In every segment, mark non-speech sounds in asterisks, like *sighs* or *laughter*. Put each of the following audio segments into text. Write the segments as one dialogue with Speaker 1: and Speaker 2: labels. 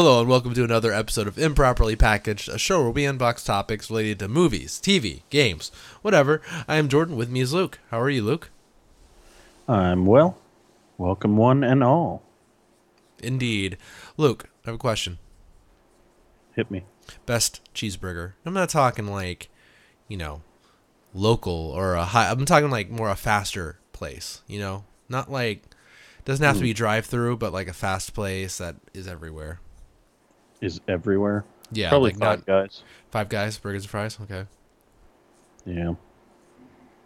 Speaker 1: Hello and welcome to another episode of Improperly Packaged, a show where we unbox topics related to movies, TV, games, whatever. I am Jordan. With me is Luke. How are you, Luke?
Speaker 2: I'm well. Welcome, one and all.
Speaker 1: Indeed. Luke, I have a question.
Speaker 2: Hit me.
Speaker 1: Best cheeseburger. I'm not talking like, you know, local or a high. I'm talking like more a faster place. You know, not like doesn't have to be drive through, but like a fast place that is everywhere.
Speaker 2: Is everywhere.
Speaker 1: Yeah,
Speaker 2: Probably
Speaker 1: like
Speaker 2: five
Speaker 1: not
Speaker 2: guys.
Speaker 1: five guys, burgers and fries. Okay,
Speaker 2: Yeah.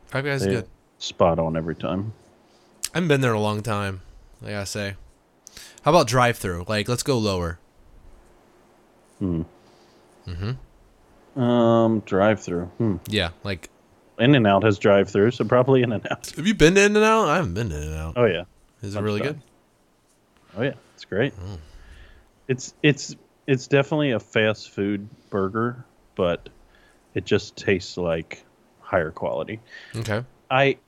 Speaker 1: five guys is good.
Speaker 2: spot on every time.
Speaker 1: I haven't been there in a long time. I gotta say. How about drive through? Like, let's go lower.
Speaker 2: Hmm.
Speaker 1: Mm-hmm.
Speaker 2: Um, drive through. Hmm.
Speaker 1: Yeah, like,
Speaker 2: In and out has drive through, so probably in and out.
Speaker 1: have you been to In and Out? I haven't been to In and Out.
Speaker 2: Oh yeah.
Speaker 1: Is it really good?
Speaker 2: Oh yeah. It's great.
Speaker 1: Oh.
Speaker 2: It's it's it's definitely a fast food burger, but it just tastes like higher quality.
Speaker 1: Okay.
Speaker 2: I,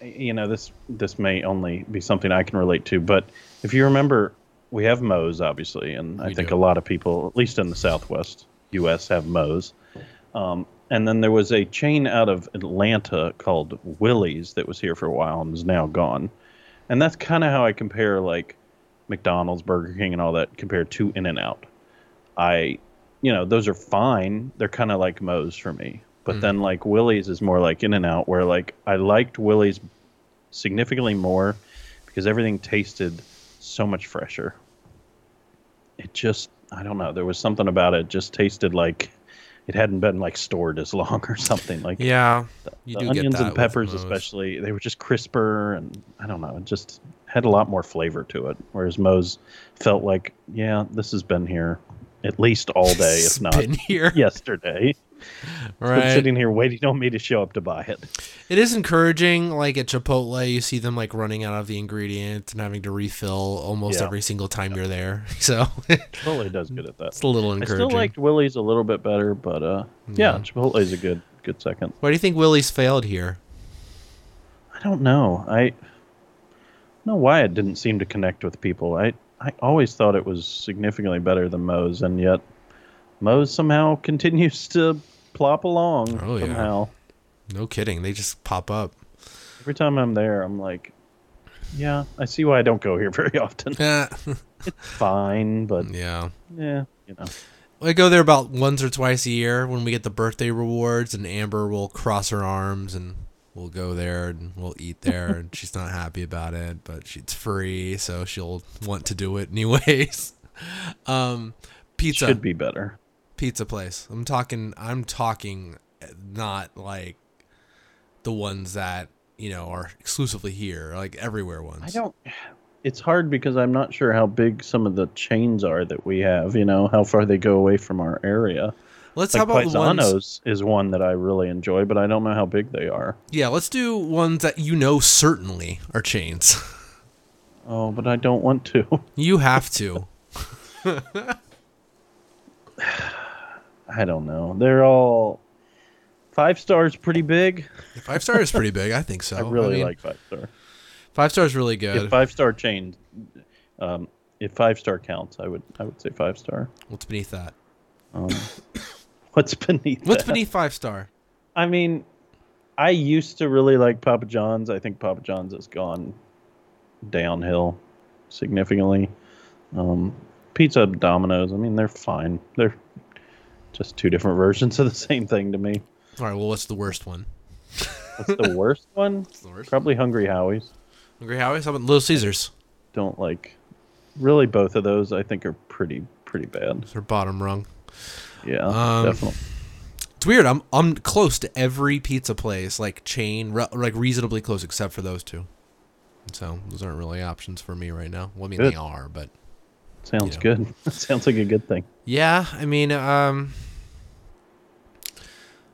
Speaker 2: you know, this this may only be something I can relate to, but if you remember, we have Moe's obviously, and I
Speaker 1: We
Speaker 2: think
Speaker 1: do.
Speaker 2: a lot of people, at least in the Southwest U.S., have Moe's. Um, and then there was a chain out of Atlanta called Willie's that was here for a while and is now gone. And that's kind of how I compare like McDonald's, Burger King, and all that compared to In and Out. I, you know, those are fine. They're kind of like Moe's for me. But
Speaker 1: Mm.
Speaker 2: then like Willie's is more like In and Out, where like I liked Willie's significantly more because everything tasted so much fresher. It just, I don't know, there was something about it just tasted like it hadn't been like stored as *laughs* long or something. Like
Speaker 1: Yeah, you
Speaker 2: the
Speaker 1: do
Speaker 2: onions
Speaker 1: get that
Speaker 2: and peppers, especially, they were just crisper and I don't know, it just had a lot more flavor to it. Whereas Moe's felt like, yeah, this has been here at least all day, if not
Speaker 1: here. *laughs*
Speaker 2: yesterday. It's been sitting here waiting on me to show up to buy it.
Speaker 1: It is encouraging. Like at Chipotle, you see them like running out of the ingredients and having to refill almost
Speaker 2: Yeah.
Speaker 1: every single time you're there. *laughs* So
Speaker 2: Chipotle does good at that.
Speaker 1: it's a little
Speaker 2: I
Speaker 1: encouraging.
Speaker 2: still liked Willie's a little bit better, but uh, yeah, Chipotle's a good good second.
Speaker 1: Why do you think Willie's failed here?
Speaker 2: I don't know. I don't know why it didn't seem to connect with people. I I always thought it was significantly better than Moe's, and yet Moe's somehow *laughs* continues to plop along
Speaker 1: Oh, yeah.
Speaker 2: somehow.
Speaker 1: No kidding. They just pop up.
Speaker 2: Every time I'm there, I'm like, yeah, I see why I don't go here *laughs* very often.
Speaker 1: Yeah. *laughs*
Speaker 2: Fine, but
Speaker 1: yeah.
Speaker 2: yeah, you know.
Speaker 1: I go there about once or twice a year when we get the birthday rewards, and Amber will cross her arms and we'll go there and we'll eat there. and *laughs* she's not happy about it, but she's free, so she'll want to do it anyways. *laughs* Um, pizza,
Speaker 2: Should be better.
Speaker 1: pizza place. I'm talking. I'm talking, not like the ones that you know are exclusively here, like everywhere ones.
Speaker 2: I don't. It's hard because I'm not sure how big some of the chains are that we have. You know how far they go away from our area.
Speaker 1: Let's
Speaker 2: Like
Speaker 1: how about the ones?
Speaker 2: Is one that I really enjoy, but I don't know how big they are.
Speaker 1: Yeah, let's do ones that you know certainly are chains.
Speaker 2: Oh, but I don't want to. *laughs*
Speaker 1: You have to. *laughs*
Speaker 2: I don't know. They're all five stars, pretty big.
Speaker 1: Five star is pretty big. I think so. *laughs*
Speaker 2: I really
Speaker 1: mean,
Speaker 2: like five star.
Speaker 1: five star is really
Speaker 2: If
Speaker 1: good.
Speaker 2: five star chain, um, if five star counts, I would I would say five star.
Speaker 1: What's beneath that?
Speaker 2: Um, *coughs* *coughs* what's beneath?
Speaker 1: What's
Speaker 2: that?
Speaker 1: beneath five star?
Speaker 2: I mean, I used to really like Papa John's. I think Papa John's has gone downhill significantly. Um, Pizza Domino's. I mean, they're fine. They're just two different *laughs* versions of the same thing to me.
Speaker 1: All right. Well, what's the worst one?
Speaker 2: What's the worst *laughs* one?
Speaker 1: The worst?
Speaker 2: Probably Hungry Howie's.
Speaker 1: Hungry Howie's. How about Little Caesars?
Speaker 2: Don't like. Really, both of those I think are pretty pretty bad.
Speaker 1: They're bottom rung.
Speaker 2: Yeah,
Speaker 1: Um,
Speaker 2: definitely.
Speaker 1: It's weird. I'm I'm close to every pizza place, like chain, re- like reasonably close, except for those two. So those aren't really options for me right now. Well, I mean
Speaker 2: Good.
Speaker 1: they are, but
Speaker 2: Sounds
Speaker 1: yeah.
Speaker 2: good. *laughs* Sounds like a good thing.
Speaker 1: yeah. I mean, um,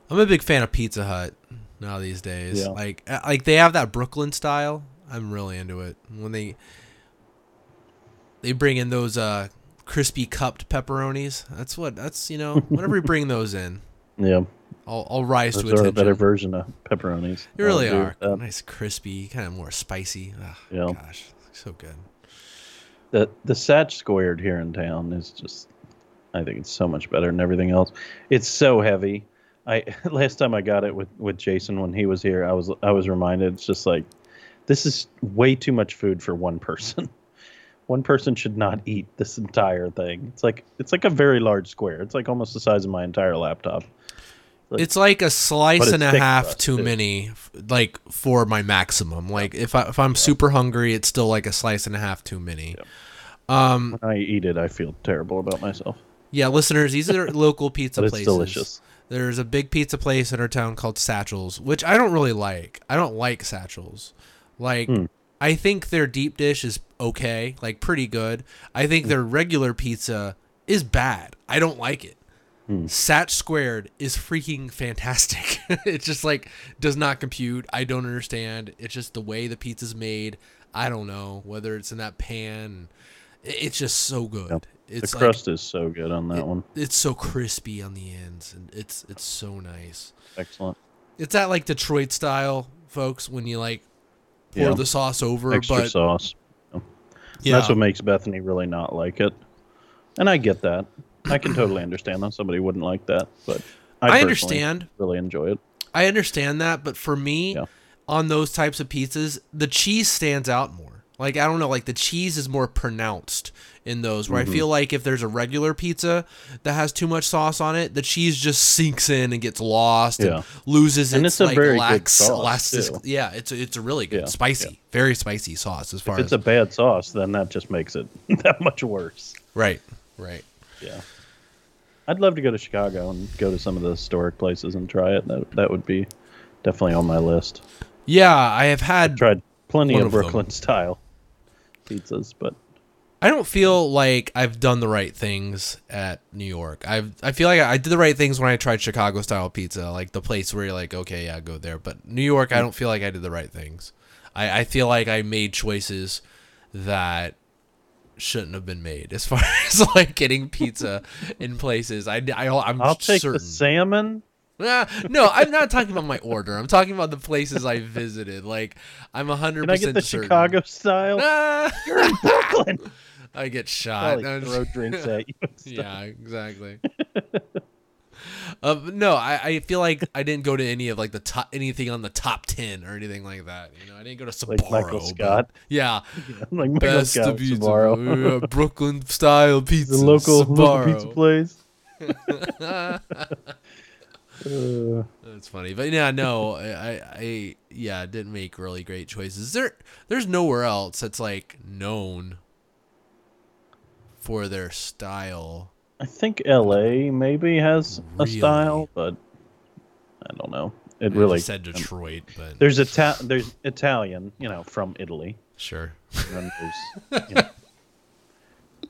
Speaker 1: I'm a big fan of Pizza Hut now these days.
Speaker 2: Yeah.
Speaker 1: Like uh, like they have that Brooklyn style. I'm really into it when they they bring in those uh crispy cupped pepperonis. That's what that's you know *laughs* whenever you bring those in,
Speaker 2: Yeah,
Speaker 1: I'll I'll rise
Speaker 2: those
Speaker 1: to
Speaker 2: are
Speaker 1: attention.
Speaker 2: a better version of pepperonis.
Speaker 1: They really are
Speaker 2: that.
Speaker 1: nice, crispy, kind of more spicy. Ugh,
Speaker 2: Yeah.
Speaker 1: gosh, so good.
Speaker 2: the the Satch squared here in town is just I think it's so much better than everything else. It's so heavy. I *laughs* last time I got it with with Jason when he was here, I was I was reminded it's just like this is way too much food for one person. *laughs* one person should not eat this entire thing. It's like it's like a very large square. It's like almost the size of my entire laptop.
Speaker 1: Like, it's like a slice and a half too many, like for my maximum. Like if I if I'm super hungry, it's still like a slice and a half too many. Um,
Speaker 2: When I eat it, I feel terrible about myself.
Speaker 1: yeah, listeners, these are *laughs* local pizza places.
Speaker 2: delicious.
Speaker 1: There's a big pizza place in our town called Satchels, which I don't really like. I don't like Satchels. Like
Speaker 2: Hmm.
Speaker 1: I think their deep dish is okay, like pretty good. I think their regular pizza is bad. I don't like it.
Speaker 2: Hmm.
Speaker 1: Satch squared is freaking fantastic. *laughs* it just like does not compute. I don't understand. It's just the way the pizza's made. I don't know whether it's in that pan. It's just so good. It's
Speaker 2: the
Speaker 1: like-
Speaker 2: crust is so good on that
Speaker 1: it-
Speaker 2: one.
Speaker 1: It's so crispy on the ends, and it's it's so nice.
Speaker 2: Excellent.
Speaker 1: It's that like Detroit style, folks. When you like pour
Speaker 2: Yeah.
Speaker 1: the sauce over,
Speaker 2: Extra
Speaker 1: but
Speaker 2: sauce.
Speaker 1: yeah,
Speaker 2: That's what makes Bethany really not like it. And I get that. I can totally understand that somebody wouldn't like that, but I,
Speaker 1: I understand.
Speaker 2: Really enjoy it.
Speaker 1: I understand that, but for me,
Speaker 2: Yeah.
Speaker 1: on those types of pizzas, the cheese stands out more. Like I don't know, like the cheese is more pronounced in those. Where
Speaker 2: Mm-hmm.
Speaker 1: I feel like if there's a regular pizza that has too much sauce on it, the cheese just sinks in and gets lost
Speaker 2: Yeah.
Speaker 1: and loses
Speaker 2: And
Speaker 1: its
Speaker 2: it's a
Speaker 1: like
Speaker 2: very good
Speaker 1: lax,
Speaker 2: sauce,
Speaker 1: elastic.
Speaker 2: too.
Speaker 1: Yeah, it's a, it's a really good,
Speaker 2: Yeah,
Speaker 1: spicy, very spicy sauce as far
Speaker 2: If
Speaker 1: as
Speaker 2: it's a bad sauce, then that just makes it *laughs* that much worse.
Speaker 1: right, right.
Speaker 2: Yeah. I'd love to go to Chicago and go to some of the historic places and try it. That that would be definitely on my list.
Speaker 1: Yeah, I have had
Speaker 2: Tried plenty of
Speaker 1: of them.
Speaker 2: Brooklyn *laughs* style pizzas, but
Speaker 1: I don't feel like I've done the right things at New York. I've I feel like I did the right things when I tried Chicago style pizza, like the place where you're like, okay, yeah, go there. But New York, I don't feel like I did the right things. I, I feel like I made choices that shouldn't have been made as far *laughs* as like getting pizza *laughs* in places. I, I I'm
Speaker 2: I'll take
Speaker 1: certain.
Speaker 2: the salmon.
Speaker 1: Ah, no, I'm not talking about my order. I'm talking about the places I visited. Like I'm hundred
Speaker 2: Can I get the
Speaker 1: certain.
Speaker 2: Chicago style?
Speaker 1: Ah,
Speaker 2: You're in Brooklyn. *laughs*
Speaker 1: I get shot.
Speaker 2: Probably throw drinks at you. *laughs*
Speaker 1: yeah, exactly. um, *laughs* no, I, I feel like I didn't go to any of like the top anything on the top ten or anything like that. You know, I didn't go to Sbarro.
Speaker 2: Like Michael Scott.
Speaker 1: yeah,
Speaker 2: like Michael
Speaker 1: best
Speaker 2: Scott
Speaker 1: pizza,
Speaker 2: tomorrow.
Speaker 1: uh, Brooklyn style pizza,
Speaker 2: the local, local pizza place. Uh,
Speaker 1: That's funny, but yeah, no, I, I, yeah, didn't make really great choices. There, there's nowhere else that's like known for their style.
Speaker 2: I think L.A. maybe has a style, but I don't know. It
Speaker 1: I
Speaker 2: really
Speaker 1: said Detroit, but
Speaker 2: there's Ita- there's Italian, you know, from Italy,
Speaker 1: sure.
Speaker 2: and then there's you know,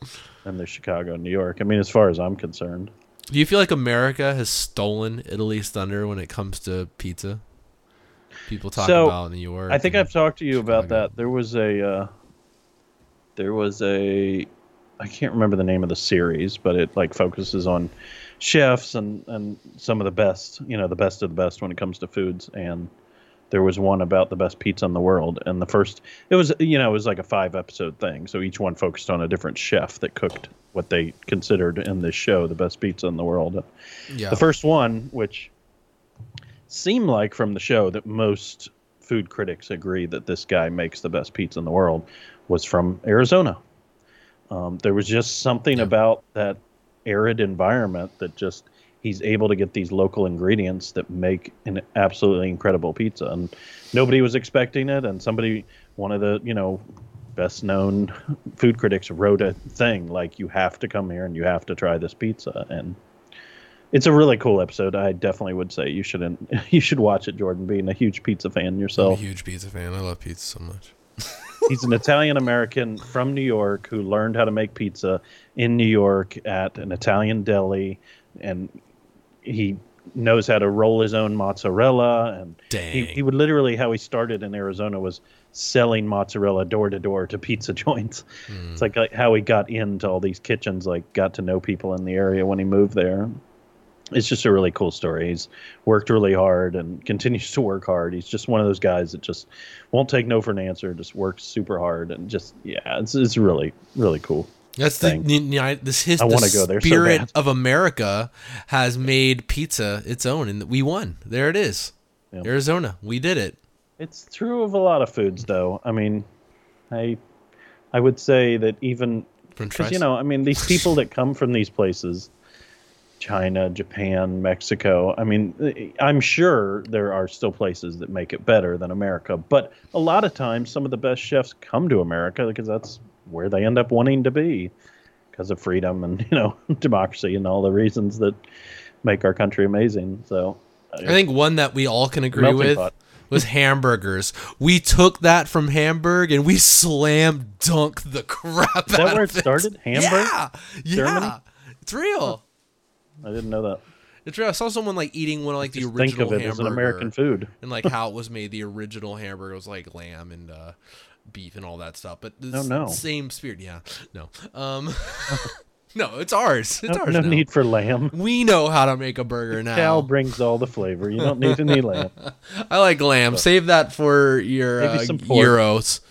Speaker 2: *laughs* and there's Chicago, New York. I mean, as far as I'm concerned,
Speaker 1: Do you feel like America has stolen Italy's thunder when it comes to pizza? People talk
Speaker 2: So,
Speaker 1: about New York.
Speaker 2: I think I've talked to you about that. There was a uh, there was a I can't remember the name of the series, but it like focuses on chefs and and some of the best, you know, the best of the best when it comes to foods and there was one about the best pizza in the world and the first it was you know it was like a five episode thing so each one focused on a different chef that cooked what they considered in this show the best pizza in the world
Speaker 1: yeah.
Speaker 2: the first one, which seemed like from the show that most food critics agree that this guy makes the best pizza in the world, was from Arizona. Um, there was just something
Speaker 1: Yeah.
Speaker 2: about that arid environment that just he's able to get these local ingredients that make an absolutely incredible pizza, and nobody was expecting it. And somebody, one of the you know best known *laughs* food critics, wrote a thing like, "You have to come here and you have to try this pizza," and it's a really cool episode. I definitely would say you shouldn't, *laughs* you should watch it, Jordan. Being a huge pizza fan
Speaker 1: I'm a
Speaker 2: yourself,
Speaker 1: huge pizza fan. I love pizza so much. *laughs*
Speaker 2: he's an Italian American from New York who learned how to make pizza in New York at an Italian deli, and he knows how to roll his own mozzarella. And he, he would literally how he started in Arizona was selling mozzarella door to door to pizza *laughs* joints.
Speaker 1: Hmm.
Speaker 2: It's like, like how he got into all these kitchens, like got to know people in the area when he moved there. it's just a really cool story. He's worked really hard and continues *laughs* to work hard. He's just one of those guys that just won't take no for an answer. Just works super hard and just yeah, it's it's really really cool.
Speaker 1: That's the United. This his
Speaker 2: I
Speaker 1: the
Speaker 2: go there so
Speaker 1: spirit
Speaker 2: bad.
Speaker 1: of America has made pizza its own, and we won. There it is,
Speaker 2: Yeah.
Speaker 1: Arizona. We did it.
Speaker 2: It's true of a lot of foods, though. I mean, I I would say that even because you know, I mean, these people that come from these places, China, Japan, Mexico. I mean, I'm sure there are still places that make it better than America, but a lot of times, some of the best chefs come to America because that's where they end up wanting to be because of freedom and *laughs* you know democracy and all the reasons that make our country amazing. So.
Speaker 1: I think one that we all can agree with
Speaker 2: pot.
Speaker 1: was *laughs* hamburgers. We took that from Hamburg and we slam dunk the *laughs* crap
Speaker 2: Is that
Speaker 1: out
Speaker 2: where
Speaker 1: of
Speaker 2: it started? Hamburg?
Speaker 1: Yeah, yeah.
Speaker 2: Germany?
Speaker 1: It's real.
Speaker 2: I didn't know that.
Speaker 1: It's real. I saw someone like eating one of like the
Speaker 2: Just
Speaker 1: original
Speaker 2: think of it as an American food.
Speaker 1: and like how it was made. The original hamburger was like lamb and uh, beef and all that stuff. But
Speaker 2: Oh, no.
Speaker 1: same spirit. Yeah, no, um, *laughs* no, it's ours. It's
Speaker 2: No,
Speaker 1: ours.
Speaker 2: no
Speaker 1: now.
Speaker 2: need for lamb.
Speaker 1: We know how to make a burger now.
Speaker 2: Cal brings all the flavor. You don't need any lamb. *laughs*
Speaker 1: I like lamb. Save that for your uh,
Speaker 2: gyros.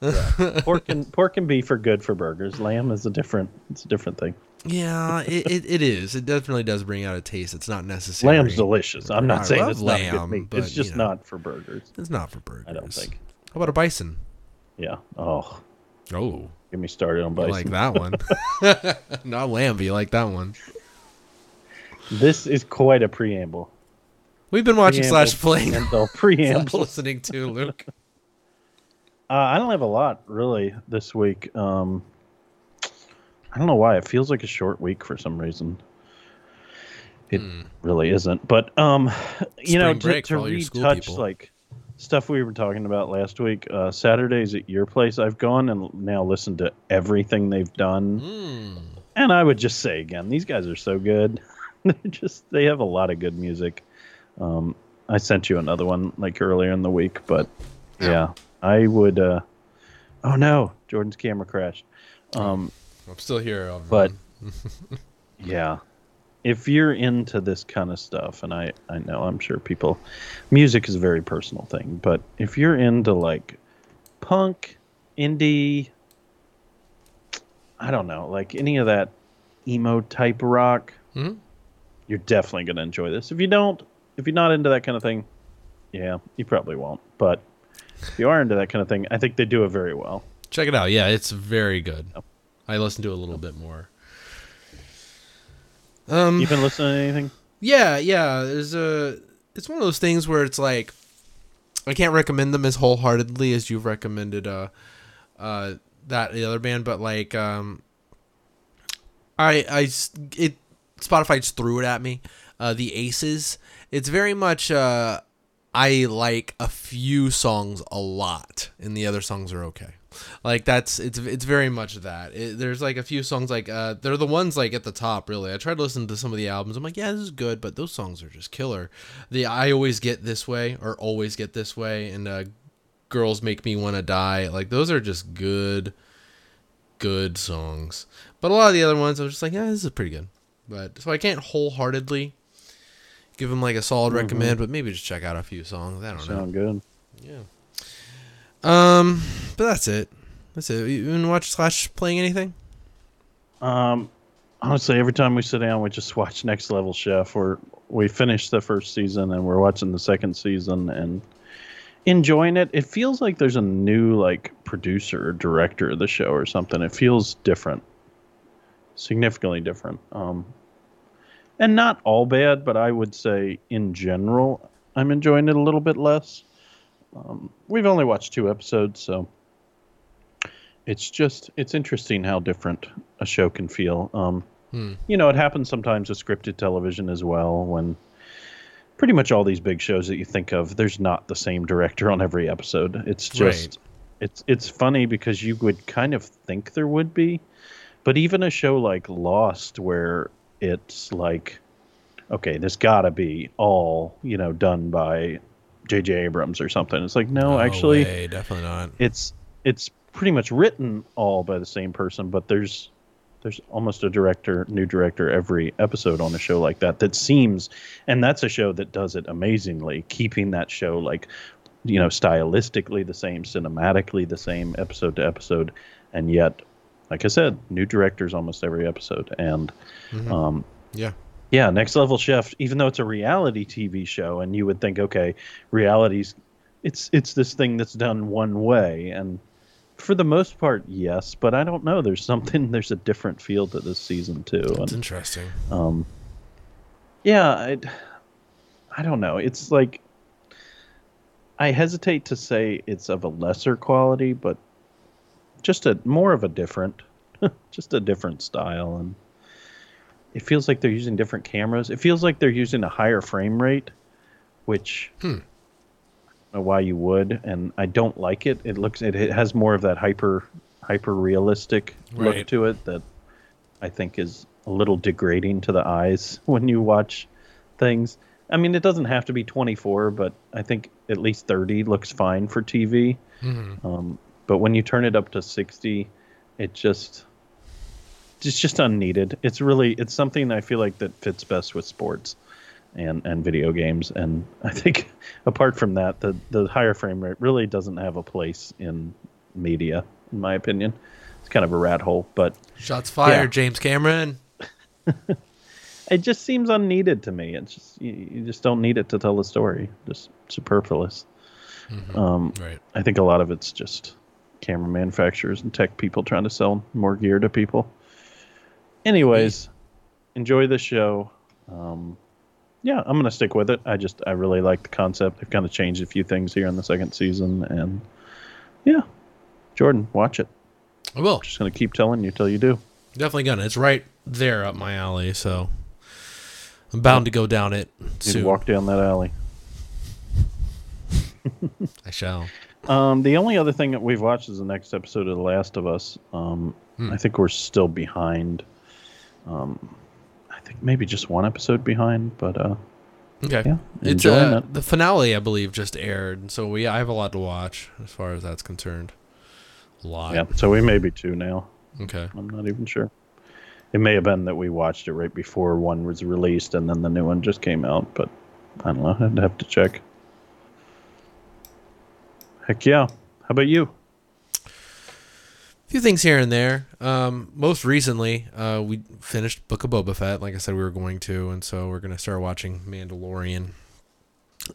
Speaker 2: *laughs* Pork and pork and beef are good for burgers. Lamb is a different. It's a different thing.
Speaker 1: Yeah, it, it, it is. It definitely does bring out a taste. It's not necessary.
Speaker 2: Lamb's delicious. I'm
Speaker 1: I
Speaker 2: not saying
Speaker 1: love
Speaker 2: it's not
Speaker 1: lamb,
Speaker 2: good meat.
Speaker 1: but,
Speaker 2: It's just
Speaker 1: you know.
Speaker 2: not for burgers.
Speaker 1: It's not for burgers.
Speaker 2: I don't think.
Speaker 1: How about a bison?
Speaker 2: Yeah. Oh,
Speaker 1: Oh,
Speaker 2: get me started on bison.
Speaker 1: like that one? *laughs* *laughs* not lamb, but you like that one.
Speaker 2: This is quite a preamble.
Speaker 1: We've been watching
Speaker 2: Preamble,
Speaker 1: slash playing
Speaker 2: preamble, *laughs* preamble.
Speaker 1: listening to Luke.
Speaker 2: Uh, I don't have a lot really this week. Um, I don't know why it feels like a short week for some reason. It really isn't, but um, you know,
Speaker 1: Hmm.
Speaker 2: To, to
Speaker 1: for all your school
Speaker 2: retouch like stuff we were talking about last week. Uh, Saturdays at your place, I've gone and now listened to everything they've done,
Speaker 1: Mm.
Speaker 2: and I would just say again, these guys are so good. *laughs* They're just they have a lot of good music. Um, I sent you another one like earlier in the week, but
Speaker 1: Yeah.
Speaker 2: yeah, I would. Uh, oh no, Jordan's camera crashed. Um,
Speaker 1: I'm still here. everyone.
Speaker 2: but *laughs* yeah, if you're into this kind of stuff, and I I know I'm sure people, music is a very personal thing, but if you're into like punk, indie, I don't know, like any of that emo type rock,
Speaker 1: Mhm.
Speaker 2: you're definitely gonna enjoy this. If you don't, if you're not into that kind of thing, yeah, you probably won't. But if you are into that kind of thing, I think they do it very well.
Speaker 1: check it out. Yeah, it's very good. I listened to it a little bit more. Um,
Speaker 2: You been listening to anything?
Speaker 1: Yeah, yeah. There's a. It's one of those things where it's like, I can't recommend them as wholeheartedly as you've recommended uh, uh, that the other band, but like, um, I I it Spotify just threw it at me. Uh, the Aces. It's very much. Uh, I like a few songs a lot, and the other songs are okay. Like that's it's it's very much that. It, there's like a few songs like uh they're the ones like at the top really. I tried to listen to some of the albums. I'm like, yeah, this is good, but those songs are just killer. The I always get this way or always get this way and uh girls make me want to die. Like those are just good good songs. But a lot of the other ones I was just like, yeah, this is pretty good. But so I can't wholeheartedly give them like a solid recommend, but maybe just check out a few songs. I don't know.
Speaker 2: Sound good.
Speaker 1: Yeah. Um, but that's it. That's it. You been watch slash playing anything?
Speaker 2: Um, honestly, every time we sit down, we just *laughs* watch Next Level Chef. Or we finished the first season and we're watching the second season and enjoying it. It feels like there's a new like producer or director of the show or something. It feels different, significantly different. Um, and not all bad, but I would say in general, I'm enjoying it a little bit less. Um, we've only watched two episodes, so it's just it's interesting how different a show can feel. Um,
Speaker 1: Hmm.
Speaker 2: You know, it happens sometimes with scripted television as well. When pretty much all these big shows that you think of, there's not the same director on every episode. It's just
Speaker 1: Right.
Speaker 2: it's it's funny because you would kind of think there would be, but even a show like Lost, where it's like, okay, this gotta be all you know done by J.J. Abrams or something. It's like no, actually
Speaker 1: way, definitely not.
Speaker 2: it's it's pretty much written all by the same person, but there's there's almost a director, new director every episode on a show like that. That seems, and that's a show that does it amazingly, keeping that show like, you know, stylistically the same, cinematically the same, episode to episode, and yet, like I said, new directors almost every episode, and, um,
Speaker 1: Yeah.
Speaker 2: Yeah, Next Level Chef, even though it's a reality TV show, and you would think, okay, reality's it's it's this thing that's done one way, and for the most part, yes, but I don't know. There's something. *laughs* There's a different feel to this season too,
Speaker 1: It's
Speaker 2: and
Speaker 1: interesting.
Speaker 2: um, yeah, I, I don't know. It's like I hesitate to say it's of a lesser quality, but just a more of a different, *laughs* just a different style, and it feels like they're using different cameras. It feels like they're using a higher frame rate, which
Speaker 1: Hmm.
Speaker 2: I don't know why you would, and I don't like it. It looks it, it has more of that hyper hyper realistic look to it that I think is a little degrading to the eyes *laughs* when you watch things. I mean, it doesn't have to be 24, but I think at least 30 looks fine for TV.
Speaker 1: hmm
Speaker 2: Um, but when you turn it up to 60, it just it's just unneeded. It's really it's something I feel like that fits best with sports and and video games. And I think *laughs* apart from that, the the higher frame rate really doesn't have a place in media, in my opinion. It's kind of a rat hole, but
Speaker 1: Shots fired,
Speaker 2: Yeah.
Speaker 1: James Cameron. *laughs*
Speaker 2: it just seems unneeded to me. It's just you, you just don't need it to tell the story. Just superfluous. Um,
Speaker 1: Right.
Speaker 2: I think a lot of it's just camera manufacturers and tech people trying to sell more gear to people. Anyways, enjoy the show. Um, yeah, I'm gonna stick with it. I just I really like the concept. They've kind of changed a few things here in the second season, and yeah, Jordan, watch it.
Speaker 1: I will.
Speaker 2: Just gonna keep telling you till you do.
Speaker 1: Definitely gonna. It's right there up my alley, so I'm bound to go down it soon.
Speaker 2: walk down that alley. *laughs*
Speaker 1: I shall.
Speaker 2: Um, the only other thing that we've watched is the next episode of The Last of Us. Um,
Speaker 1: Hmm.
Speaker 2: I think we're still behind. Um, I think maybe just one episode behind, but uh,
Speaker 1: Okay.
Speaker 2: yeah,
Speaker 1: It's uh,
Speaker 2: it.
Speaker 1: the finale, I believe, just aired, so we I have a lot to watch as far as that's concerned. A lot.
Speaker 2: Yeah, so we may be two now.
Speaker 1: Okay.
Speaker 2: I'm not even sure. It may have been that we watched it right before one was released, and then the new one just came out. But I don't know. I'd have to check. Heck yeah! How about you?
Speaker 1: Few things here and there. Um, most recently, uh, we finished Book of Boba Fett, like I said we were going to, and so we're gonna start watching Mandalorian.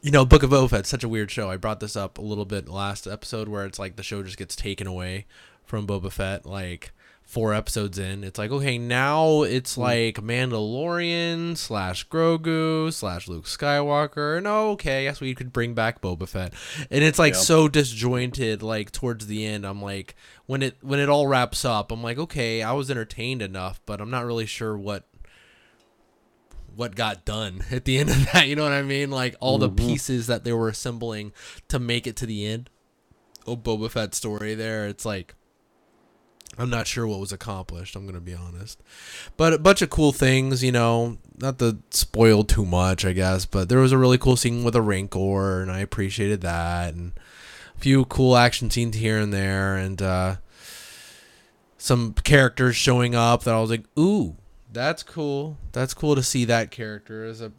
Speaker 1: You know, Book of Boba Fett's such a weird show. I brought this up a little bit last episode, where it's like the show just gets taken away from Boba Fett, like four episodes in. It's like, okay, now it's hmm. like Mandalorian slash Grogu slash Luke Skywalker, and oh, okay, I guess we could bring back Boba Fett, and it's like
Speaker 2: Yeah.
Speaker 1: so disjointed. Like towards the end, I'm like, when it when it all wraps up, I'm like, okay, I was entertained enough, but I'm not really sure what what got done *laughs* at the end of that. You know what I mean? Like all the mm-hmm. pieces that they were assembling to make it to the end Oh, Boba Fett story. There, it's like I'm not sure what was accomplished. I'm gonna be honest, but a bunch of cool things. You know, not to spoil too much, I guess. But there was a really cool scene with a Rancor, and I appreciated that, and a few cool action scenes here and there, and uh, some characters showing up that I was like, ooh, that's cool. That's cool to see that character as a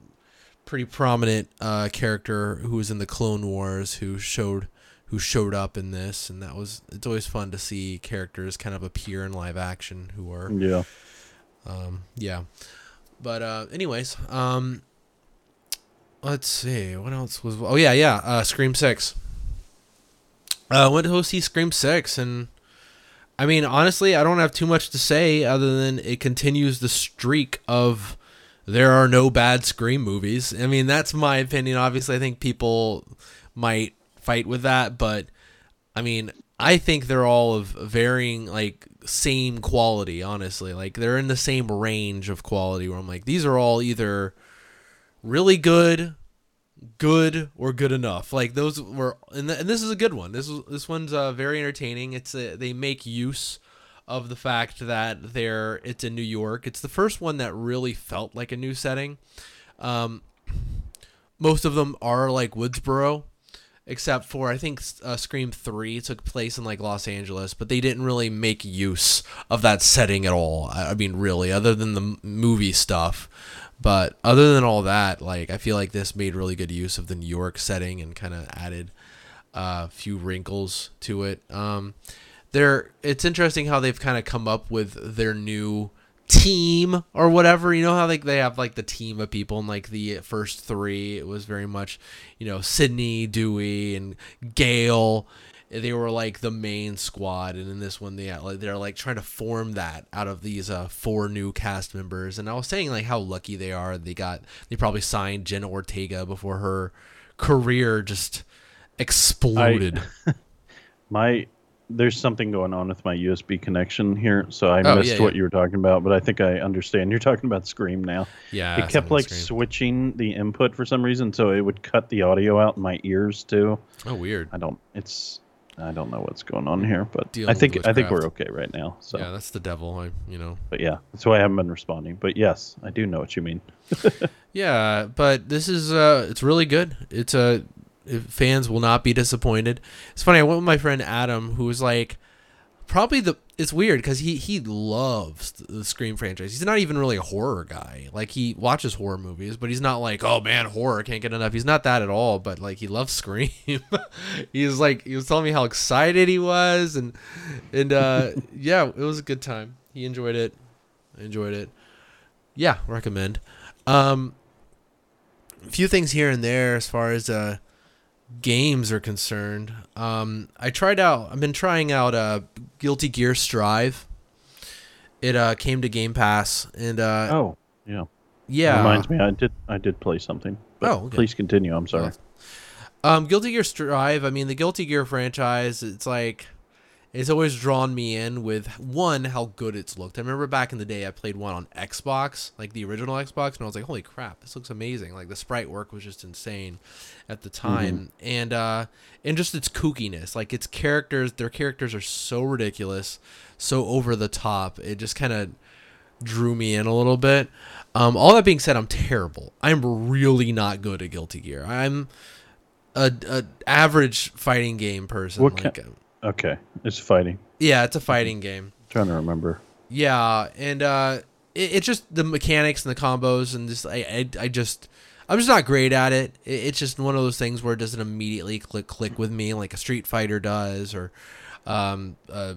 Speaker 1: pretty prominent uh, character who was in the Clone Wars who showed who showed up in this, and that was it's always fun to see characters kind of appear in live action who are
Speaker 2: Yeah.
Speaker 1: um, yeah. But uh, anyways, um, let's see what else was. Oh yeah, yeah. Uh, Scream Six. Uh, went to go see Scream Six, and I mean, honestly, I don't have too much to say other than it continues the streak of there are no bad Scream movies. I mean, that's my opinion. Obviously, I think people might fight with that, but I mean, I think they're all of varying, like, same quality, honestly. Like, they're in the same range of quality where I'm like, these are all either really good, good, or good enough. Like, those were, and, th- and this is a good one. This is, this one's uh, very entertaining. It's a, they make use of the fact that they're, it's in New York. It's the first one that really felt like a new setting. Um, most of them are like Woodsboro except for I think uh, Scream Three took place in like Los Angeles, but they didn't really make use of that setting at all. I, I mean, really, other than the movie stuff. But other than all that, like I feel like this made really good use of the New York setting and kind of added a few wrinkles to it. Um, there, it's interesting how they've kind of come up with their new team or whatever. You know how like they have like the team of people and like the first three. It was very much, you know, Sidney, Dewey, and Gale. They were like the main squad, and in this one, they like they're like trying to form that out of these uh, four new cast members. And I was saying like how lucky they are. They got they probably signed Jenna Ortega before her career just exploded.
Speaker 2: I, *laughs* my there's something going on with my USB connection here, so I
Speaker 1: Oh,
Speaker 2: missed
Speaker 1: yeah,
Speaker 2: what
Speaker 1: yeah.
Speaker 2: you were talking about, but I think I understand. You're talking about Scream now.
Speaker 1: yeah,
Speaker 2: it kept like switching the input for some reason, so it would cut the audio out in my ears too.
Speaker 1: oh weird.
Speaker 2: I don't. It's. I don't know what's going on here, but
Speaker 1: Dealing
Speaker 2: I think I think we're okay right now. So,
Speaker 1: Yeah, that's the devil. I, you know.
Speaker 2: but yeah, that's why I haven't been responding. But yes, I do know what you mean. *laughs*
Speaker 1: Yeah, but this is uh it's really good. It's a fans will not be disappointed. It's funny. I went with my friend Adam, who was like, probably the. It's weird because he he loves the Scream franchise. He's not even really a horror guy. Like he watches horror movies, but he's not like, oh man, horror can't get enough. He's not that at all. But like he loves Scream. *laughs* he's like he was telling me how excited he was, and and uh *laughs* yeah, it was a good time. He enjoyed it. I enjoyed it. Yeah, recommend. Um, a few things here and there as far as uh games are concerned. Um, I tried out. I've been trying out uh Guilty Gear Strive. It uh came to Game Pass and uh
Speaker 2: Oh, yeah.
Speaker 1: yeah.
Speaker 2: Reminds me, I did I did play something. But
Speaker 1: Oh, okay.
Speaker 2: please continue. I'm sorry.
Speaker 1: Um, Guilty Gear Strive. I mean, the Guilty Gear franchise. It's like it's always drawn me in with one how good it's looked. I remember back in the day, I played one on Xbox, like the original Xbox, and I was like, "Holy crap, this looks amazing!" Like the sprite work was just insane at the time, and uh, and just its kookiness, like its characters. Their characters are so ridiculous, so over the top. It just kind of drew me in a little bit. Um, all that being said, I'm terrible. I'm really not good at Guilty Gear. I'm a, a average fighting game person.
Speaker 2: What
Speaker 1: like,
Speaker 2: ki-
Speaker 1: uh,
Speaker 2: Okay, it's fighting.
Speaker 1: yeah, it's a fighting game.
Speaker 2: trying to remember.
Speaker 1: Yeah, and uh, it, it's just the mechanics and the combos, and just I, I, I just I'm just not great at it. it. It's just one of those things where it doesn't immediately click click with me like a Street Fighter does, or um, uh,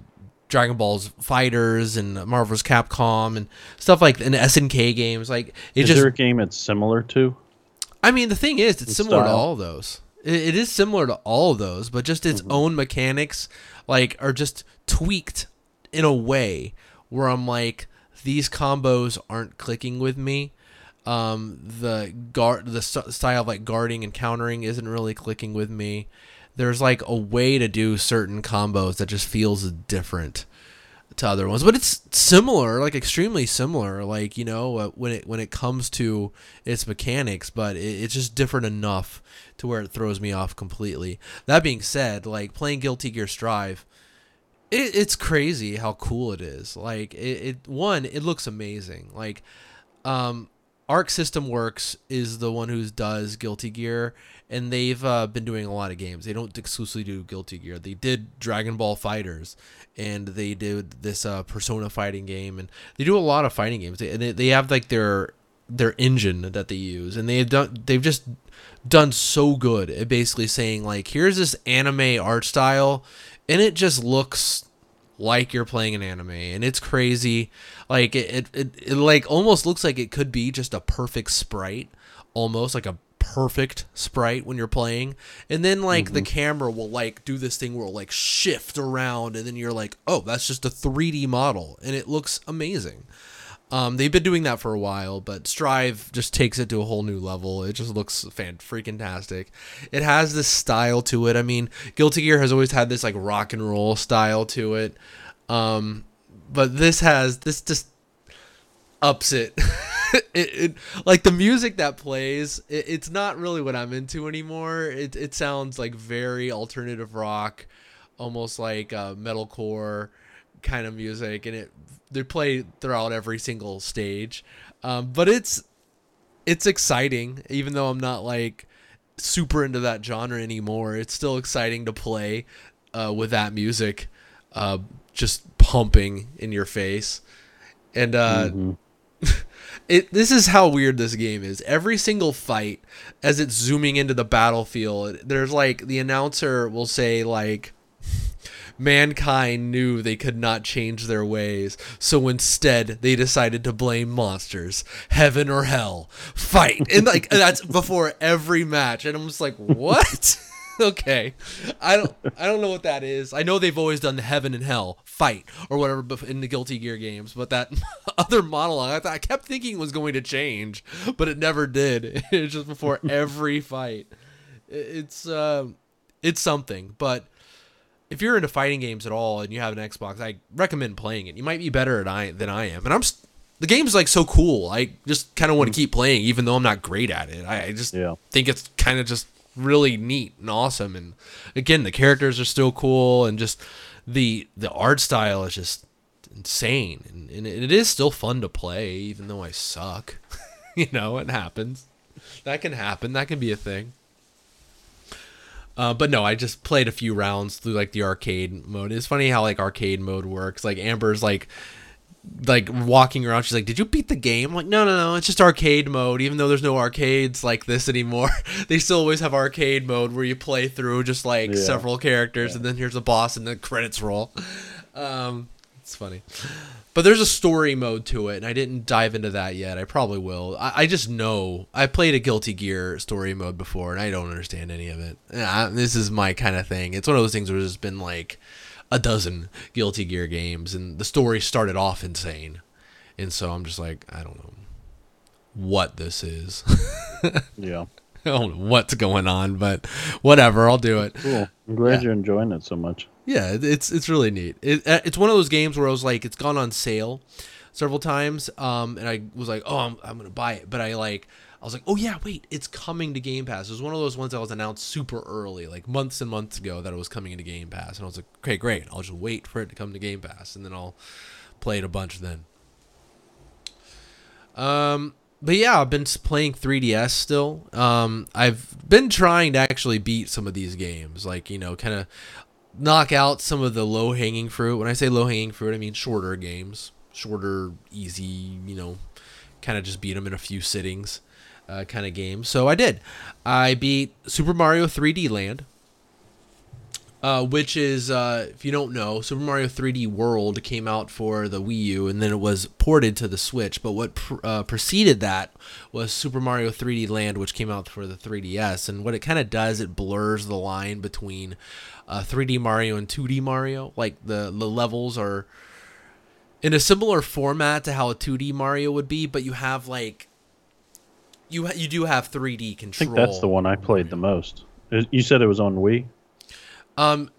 Speaker 1: Dragon Ball's FighterZ and Marvel's Capcom and stuff like and SNK games. Like it
Speaker 2: Is
Speaker 1: just
Speaker 2: there a game it's similar to?
Speaker 1: I mean, the thing is, it's
Speaker 2: The
Speaker 1: similar to all those. It, it is similar to all of those, but just its own mechanics, like, are just tweaked in a way where I'm like, these combos aren't clicking with me. Um, the guard, the st- style of like guarding and countering isn't really clicking with me. There's like a way to do certain combos that just feels different to other ones, but it's similar, like extremely similar. Like you know, uh, when it when it comes to its mechanics, but it, it's just different enough to where it throws me off completely. That being said, like playing Guilty Gear Strive, it, it's crazy how cool it is. Like it, it one, it looks amazing. Like um Arc System Works is the one who does Guilty Gear, and they've uh, been doing a lot of games. They don't exclusively do Guilty Gear. They did Dragon Ball FighterZ, and they did this uh, Persona fighting game, and they do a lot of fighting games. They, and they, they have like their their engine that they use, and they've done they've just done so good at basically saying like, here's this anime art style, and it just looks like you're playing an anime and it's crazy like it, it, it, it like almost looks like it could be just a perfect sprite almost like a perfect sprite when you're playing and then like the camera will like do this thing where it'll like shift around and then you're like oh that's just a 3d model and it looks amazing um, they've been doing that for a while, but Strive just takes it to a whole new level. It just looks fan freaking tastic. It has this style to it. I mean, Guilty Gear has always had this like rock and roll style to it, um, but this has this just ups it. *laughs* it, it like the music that plays. It, it's not really what I'm into anymore. It it sounds like very alternative rock, almost like uh, metalcore kind of music, and it they play throughout every single stage. Um, but it's it's exciting, even though I'm not like super into that genre anymore. It's still exciting to play uh, with that music uh, just pumping in your face. And uh,
Speaker 2: Mm-hmm. *laughs*
Speaker 1: it this is how weird this game is. Every single fight, as it's zooming into the battlefield, there's like the announcer will say like mankind knew they could not change their ways, so instead they decided to blame monsters, heaven or hell, fight, and like that's before every match, and I'm just like, what? *laughs* *laughs* okay, I don't, I don't know what that is. I know they've always done the heaven and hell fight or whatever in the Guilty Gear games, but that *laughs* other monologue I, thought, I kept thinking it was going to change, but it never did. *laughs* It's just before every fight. It's, uh, it's something, but if you're into fighting games at all and you have an Xbox, I recommend playing it. You might be better at I than I am, and I'm. s- The game's like so cool. I just kind of want to keep playing, even though I'm not great at it. I, I just
Speaker 2: Yeah.
Speaker 1: think it's kind of just really neat and awesome. And again, the characters are still cool, and just the the art style is just insane, and, and it is still fun to play, even though I suck. *laughs* you know, it happens. That can happen. That can be a thing. Uh, but no, I just played a few rounds through like the arcade mode. It's funny how like arcade mode works. Like Amber's like like walking around. She's like, "Did you beat the game?" I'm like, "No, no, no. It's just arcade mode. Even though there's no arcades like this anymore, *laughs* they still always have arcade mode where you play through just like
Speaker 2: Yeah.
Speaker 1: several characters, and then here's a boss, and the credits roll." Um, it's funny. But there's a story mode to it, and I didn't dive into that yet. I probably will. I, I just know I played a Guilty Gear story mode before, and I don't understand any of it. Yeah, this is my kind of thing. It's one of those things where there's been like a dozen Guilty Gear games, and the story started off insane, and so I'm just like, I don't know what this is. *laughs*
Speaker 2: Yeah.
Speaker 1: I don't know what's going on, but whatever. I'll do it.
Speaker 2: Cool. I'm glad
Speaker 1: Yeah.
Speaker 2: you're enjoying it so much.
Speaker 1: Yeah, it's it's really neat. It, uh, it's one of those games where I was like, it's gone on sale several times, um, and I was like, oh, I'm, I'm gonna buy it, but I like, I was like, oh yeah, wait, it's coming to Game Pass. It was one of those ones that was announced super early, like months and months ago, that it was coming into Game Pass, and I was like, okay, great, I'll just wait for it to come to Game Pass, and then I'll play it a bunch then. Um, but yeah, I've been playing 3DS still. Um, I've been trying to actually beat some of these games, like you know, kind of knock out some of the low hanging fruit. When I say low hanging fruit, I mean shorter games, shorter, easy, you know, kind of just beat them in a few sittings, uh, kind of game. So I did. I beat Super Mario 3D Land. Uh, which is, uh, if you don't know, Super Mario 3D World came out for the Wii U and then it was ported to the Switch. But what pr- uh, preceded that was Super Mario 3D Land, which came out for the 3DS. And what it kind of does, it blurs the line between uh, 3D Mario and 2D Mario. Like the, the levels are in a similar format to how a 2D Mario would be, but you have like. You, you do have 3D control.
Speaker 2: I think that's the one I played the most. Uh, You said it was on Wii?
Speaker 1: Um,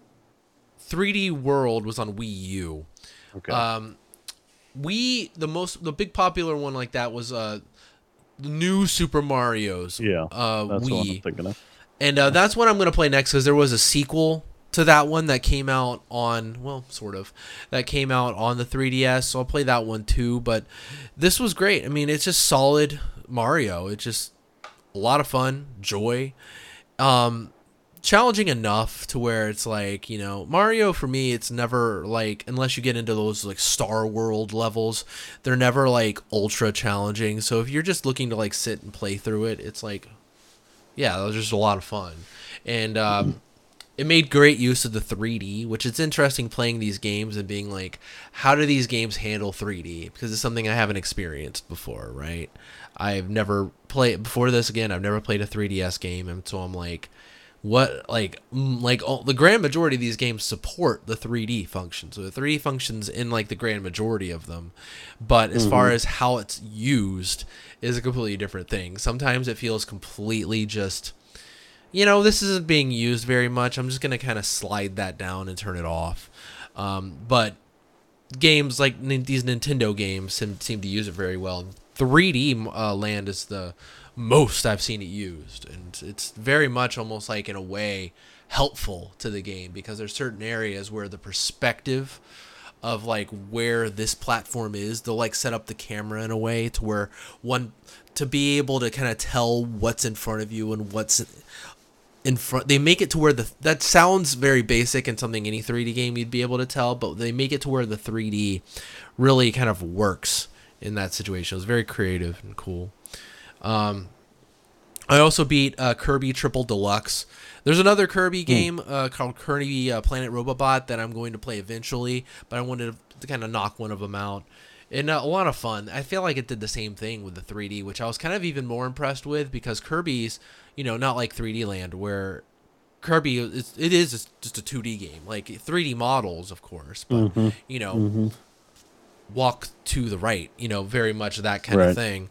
Speaker 1: 3D World was on Wii U.
Speaker 2: Okay.
Speaker 1: Um, we the most the big popular one like that was uh the new Super Mario's.
Speaker 2: yeah.
Speaker 1: Uh,
Speaker 2: that's one I'm thinking of.
Speaker 1: and uh, that's what I'm gonna play next because there was a sequel to that one that came out on well, sort of that came out on the 3DS. So I'll play that one too. But this was great. I mean, it's just solid Mario. It's just a lot of fun, joy. Um, challenging enough to where it's like you know mario for me it's never like unless you get into those like star world levels they're never like ultra challenging so if you're just looking to like sit and play through it it's like yeah that was just a lot of fun and um it made great use of the 3D, which is interesting playing these games and being like, how do these games handle 3D? Because it's something I haven't experienced before, right? I've never played before this again. I've never played a 3DS game, and so I'm like, what like like all, the grand majority of these games support the 3D function. So the 3D functions in like the grand majority of them, but as far as how it's used is a completely different thing. Sometimes it feels completely just you know, this isn't being used very much. I'm just gonna kind of slide that down and turn it off. Um, but games like these Nintendo games seem, seem to use it very well. 3D uh, Land is the most I've seen it used, and it's very much almost like in a way helpful to the game because there's certain areas where the perspective of like where this platform is. They'll like set up the camera in a way to where one to be able to kind of tell what's in front of you and what's in front they make it to where the that sounds very basic and something any 3D game you'd be able to tell, but they make it to where the 3D really kind of works in that situation. It was very creative and cool. Um, I also beat uh, Kirby Triple Deluxe. There's another Kirby game uh, called Kirby uh, Planet Robobot that I'm going to play eventually, but I wanted to kind of knock one of them out. And uh, a lot of fun. I feel like it did the same thing with the 3D, which I was kind of even more impressed with because Kirby's, you know, not like 3D Land where Kirby is it is just a 2D game, like 3D models, of course, but you know, walk to the right, you know, very much that kind
Speaker 2: Right.
Speaker 1: of thing.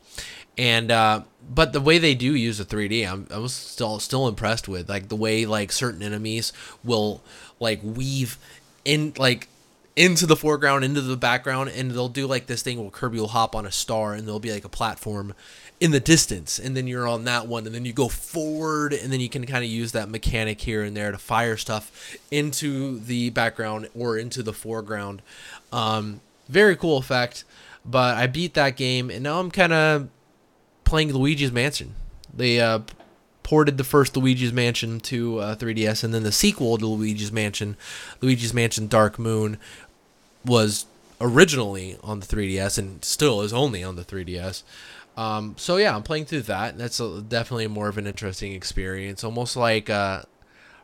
Speaker 1: And uh, but the way they do use the 3D, I'm I was still still impressed with like the way like certain enemies will like weave in like into the foreground, into the background, and they'll do like this thing where Kirby will hop on a star and there'll be like a platform in the distance, and then you're on that one, and then you go forward, and then you can kind of use that mechanic here and there to fire stuff into the background or into the foreground. Um, very cool effect, but I beat that game, and now I'm kind of playing Luigi's Mansion. They uh, ported the first Luigi's Mansion to uh, 3DS, and then the sequel to Luigi's Mansion, Luigi's Mansion Dark Moon, was originally on the 3DS and still is only on the 3DS. Um, so yeah, I'm playing through that. That's a, definitely more of an interesting experience, almost like uh,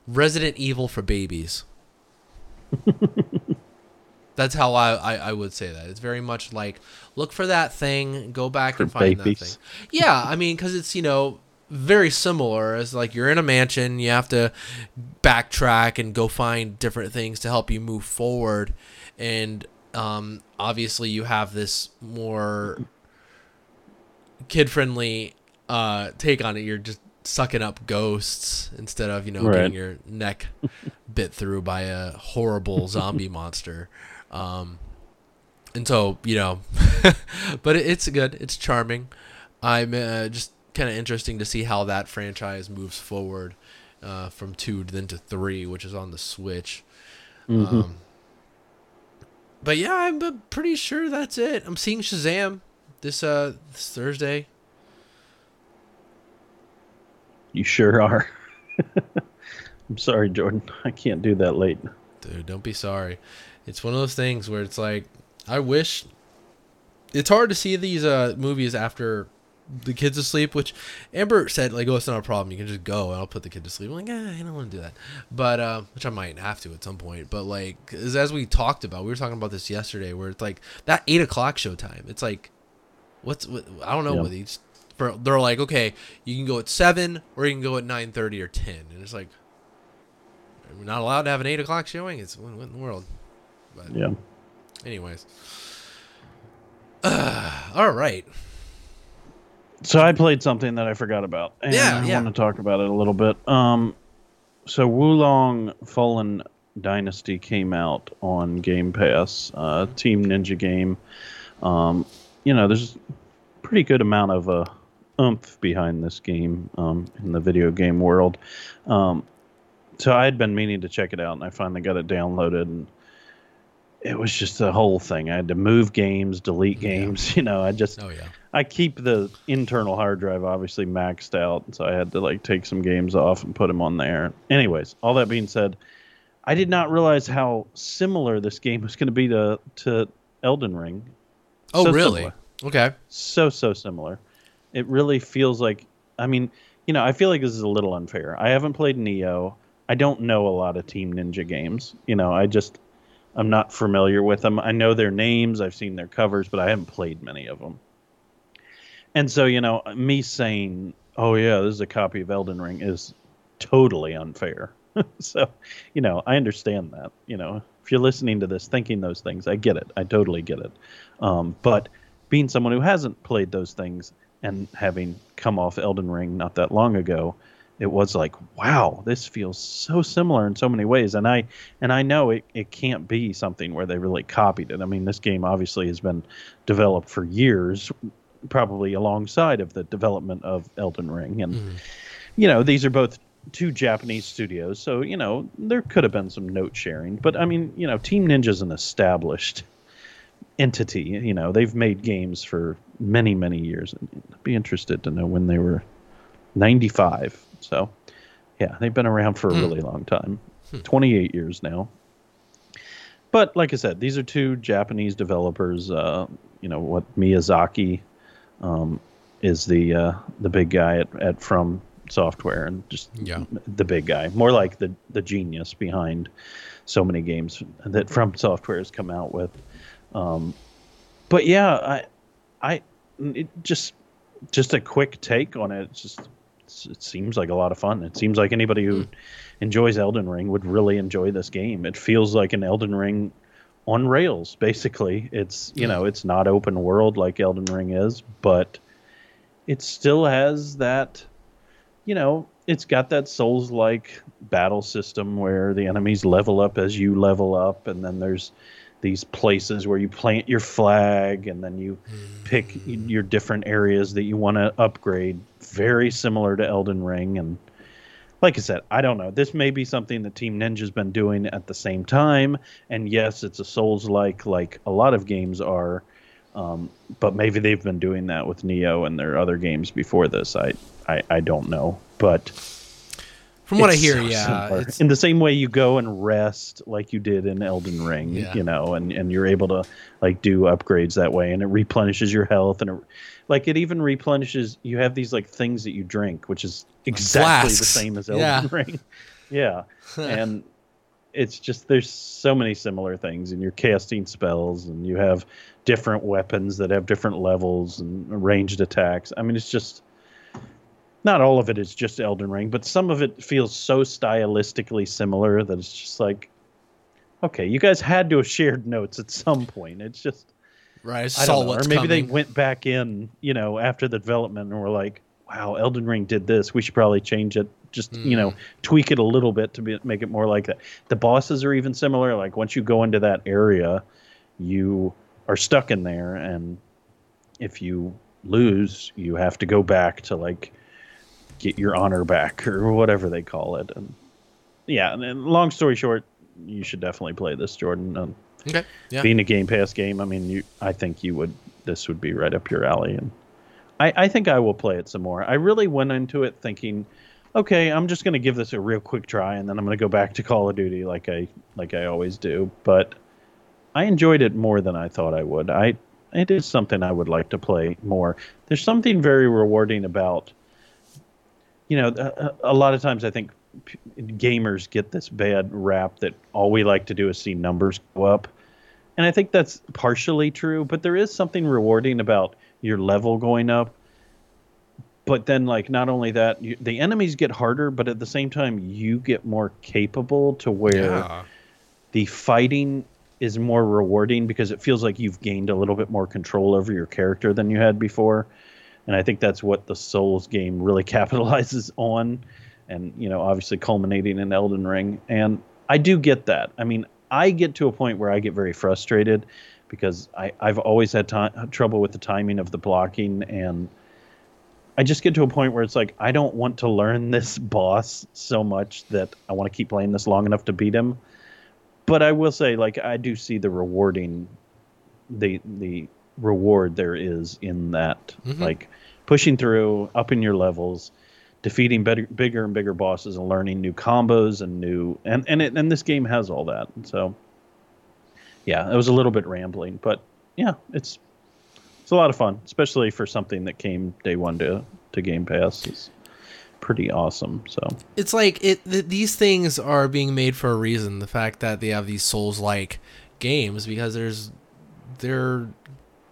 Speaker 1: Resident Evil for babies. *laughs* That's how I, I, I would say that. It's very much like look for that thing, go back
Speaker 2: For
Speaker 1: and find that thing. Yeah, I mean, because it's you know very similar as like you're in a mansion, you have to backtrack and go find different things to help you move forward, and um, obviously you have this more kid friendly uh, take on it. You're just sucking up ghosts instead of you know
Speaker 2: Right.
Speaker 1: getting your neck bit through by a horrible zombie monster. *laughs* Um, and so you know, *laughs* but it, it's good. It's charming. I'm uh, just kind of interesting to see how that franchise moves forward uh, from two to then to three, which is on the Switch. Um, but yeah, I'm uh, pretty sure that's it. I'm seeing Shazam this uh this Thursday.
Speaker 2: You sure are. *laughs* I'm sorry, Jordan. I can't do that late.
Speaker 1: Dude, don't be sorry. It's one of those things where it's like, I wish. It's hard to see these uh, movies after the kids asleep, which Amber said, like, oh, it's not a problem. You can just go and I'll put the kid to sleep. I'm like, eh, I don't want to do that. But, uh, which I might have to at some point. But, like, as, as we talked about, we were talking about this yesterday, where it's like that 8 o'clock show time. It's like, what's, what, I don't know
Speaker 2: Yeah.
Speaker 1: For, they're like, okay, you can go at 7 or you can go at 9.30 or 10. And it's like, we're not allowed to have an 8 o'clock showing? It's what, what in the world? But
Speaker 2: Yeah.
Speaker 1: anyways. *sighs* all right.
Speaker 2: So I played something that I forgot about, and
Speaker 1: Yeah,
Speaker 2: I
Speaker 1: yeah.
Speaker 2: want to talk about it a little bit. Um, so Wo Long Fallen Dynasty came out on Game Pass, uh, Team Ninja game. Um, you know, there's pretty good amount of uh, oomph behind this game um, in the video game world. Um, so I had been meaning to check it out, and I finally got it downloaded, and it was just the whole thing. I had to move games, delete
Speaker 1: Yeah.
Speaker 2: games. *laughs* You know, I just
Speaker 1: Oh yeah.
Speaker 2: I keep the internal hard drive obviously maxed out, so I had to like take some games off and put them on there. Anyways, all that being said, I did not realize how similar this game was going to be to to Elden Ring.
Speaker 1: Oh
Speaker 2: So
Speaker 1: really?
Speaker 2: similar.
Speaker 1: Okay.
Speaker 2: So so similar. It really feels like I mean, you know, I feel like this is a little unfair. I haven't played Nioh. I don't know a lot of Team Ninja games. You know, I just I'm not familiar with them. I know their names, I've seen their covers, but I haven't played many of them. And so, you know, me saying, "Oh yeah, this is a copy of Elden Ring," is totally unfair. *laughs* so, you know, I understand that. You know, if you're listening to this thinking those things, I get it. I totally get it. Um, but being someone who hasn't played those things and having come off Elden Ring not that long ago, it was like, wow, this feels so similar in so many ways. And I and I know it, it can't be something where they really copied it. I mean, this game obviously has been developed for years, probably alongside of the development of Elden Ring. And
Speaker 1: Mhm.
Speaker 2: you know, these are both two Japanese studios, so you know there could have been some note sharing. But I mean, you know, Team Ninja's an established entity. You know, they've made games for many, many years. I'd be interested to know when they were 95. So, yeah, they've been around for a
Speaker 1: Hmm.
Speaker 2: really long time 28 years now. But like I said, these are two Japanese developers. Uh, you know what Miyazaki um, is the uh, the big guy at, at From Software, and just
Speaker 1: Yeah.
Speaker 2: the big guy, more like the the genius behind so many games that From Software has come out with. Um, but yeah, I I it just just a quick take on it. It's just it seems like a lot of fun. It seems like anybody who hmm. enjoys Elden Ring would really enjoy this game. It feels like an Elden Ring on rails basically. It's, you hmm. know, it's not open world like Elden Ring is, but it still has that you know, it's got that Souls like battle system where the enemies level up as you level up, and then there's these places where you plant your flag, and then you pick hmm. your different areas that you want to upgrade. Very similar to Elden Ring, and like I said, I don't know. This may be something that Team Ninja's been doing at the same time, and yes, it's a Souls like, like a lot of games are. Um, but maybe they've been doing that with Nioh and their other games before this. I, I, I don't know, but
Speaker 1: From what I hear,
Speaker 2: so
Speaker 1: yeah, it's
Speaker 2: in the same way you go and rest like you did in Elden Ring,
Speaker 1: Yeah.
Speaker 2: you know, and, and you're able to like do upgrades that way, and it replenishes your health, and it, like it even replenishes. You have these like things that you drink, which is exactly the same as Elden *laughs*
Speaker 1: Yeah.
Speaker 2: Ring. Yeah, and it's just there's so many similar things, and you're casting spells, and you have different weapons that have different levels and ranged attacks. I mean, it's just not all of it is just Elden Ring, but some of it feels so stylistically similar that it's just like, okay, you guys had to have shared notes at some point. It's just
Speaker 1: right. I saw
Speaker 2: don't know,
Speaker 1: what's
Speaker 2: or maybe
Speaker 1: coming.
Speaker 2: they went back in, you know, after the development and were like, wow, Elden Ring did this. We should probably change it. Just you know, tweak it a little bit to be, make it more like that. The bosses are even similar. Like once you go into that area, you are stuck in there, and if you lose, you have to go back to like get your honor back *laughs* or whatever they call it. And yeah, and long story short, you should definitely play this, Jordan. Um,
Speaker 1: okay, yeah,
Speaker 2: being a Game Pass game, I mean, you, I think you would. This would be right up your alley, and I, I think I will play it some more. I really went into it thinking, okay, I'm just going to give this a real quick try, and then I'm going to go back to Call of Duty like I like I always do. But I enjoyed it more than I thought I would. I it is something I would like to play more. There's something very rewarding about, you know, a, a lot of times I think p- gamers get this bad rap that all we like to do is see numbers go up. And I think that's partially true, but there is something rewarding about your level going up. But then, like, not only that, you, the enemies get harder, but at the same time, you get more capable to where
Speaker 1: yeah.
Speaker 2: the fighting is more rewarding because it feels like you've gained a little bit more control over your character than you had before. And I think that's what the Souls game really *laughs* capitalizes on. And, you know, obviously culminating in Elden Ring. And I do get that. I mean, I get to a point where I get very frustrated because I, I've always had ti trouble with the timing of the blocking. And I just get to a point where it's like, I don't want to learn *laughs* this boss so much that I want to keep playing this long enough to beat him but I will say, like, I do see the rewarding, the the reward there is in that,
Speaker 1: Mhm.
Speaker 2: like, pushing through, upping your levels, defeating better, bigger and bigger bosses, and learning new combos and new, and and it, and this game has all that. So, yeah, it was a little bit rambling, but yeah, it's it's a lot of fun, especially for something that came day one to to Game Pass. It's pretty awesome. So.
Speaker 1: it's like it th- these things are being made for a reason the fact that they have these souls like games because there's they're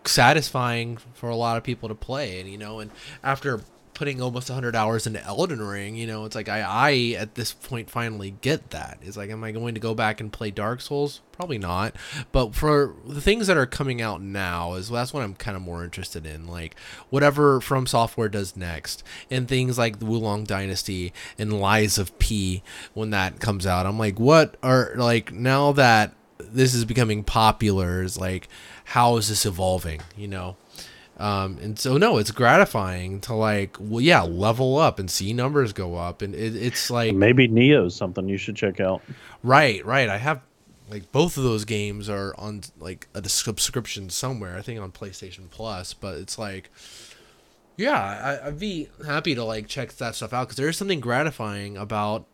Speaker 1: satisfying for a lot of people to play and you know and after putting almost 100 hours into Elden Ring you know it's like I I at this point finally get that. It's like am I going to go back and play Dark Souls? Probably not. But for the things that are coming out now is that's what I'm kind of more interested in like whatever From Software does next and things like the Wo Long Dynasty and Lies of P when that comes out. I'm like what are like now that this is becoming popular is like how is this evolving you know Um, and so no, it's gratifying to like, well, yeah, level up and see numbers go up, and it, it's like
Speaker 2: Maybe Nioh's something you should check out.
Speaker 1: right, right. I have like both of those games are on like a subscription somewhere. I think on PlayStation Plus, but it's like, yeah, I, I'd be happy to like check that stuff out because there is something gratifying about.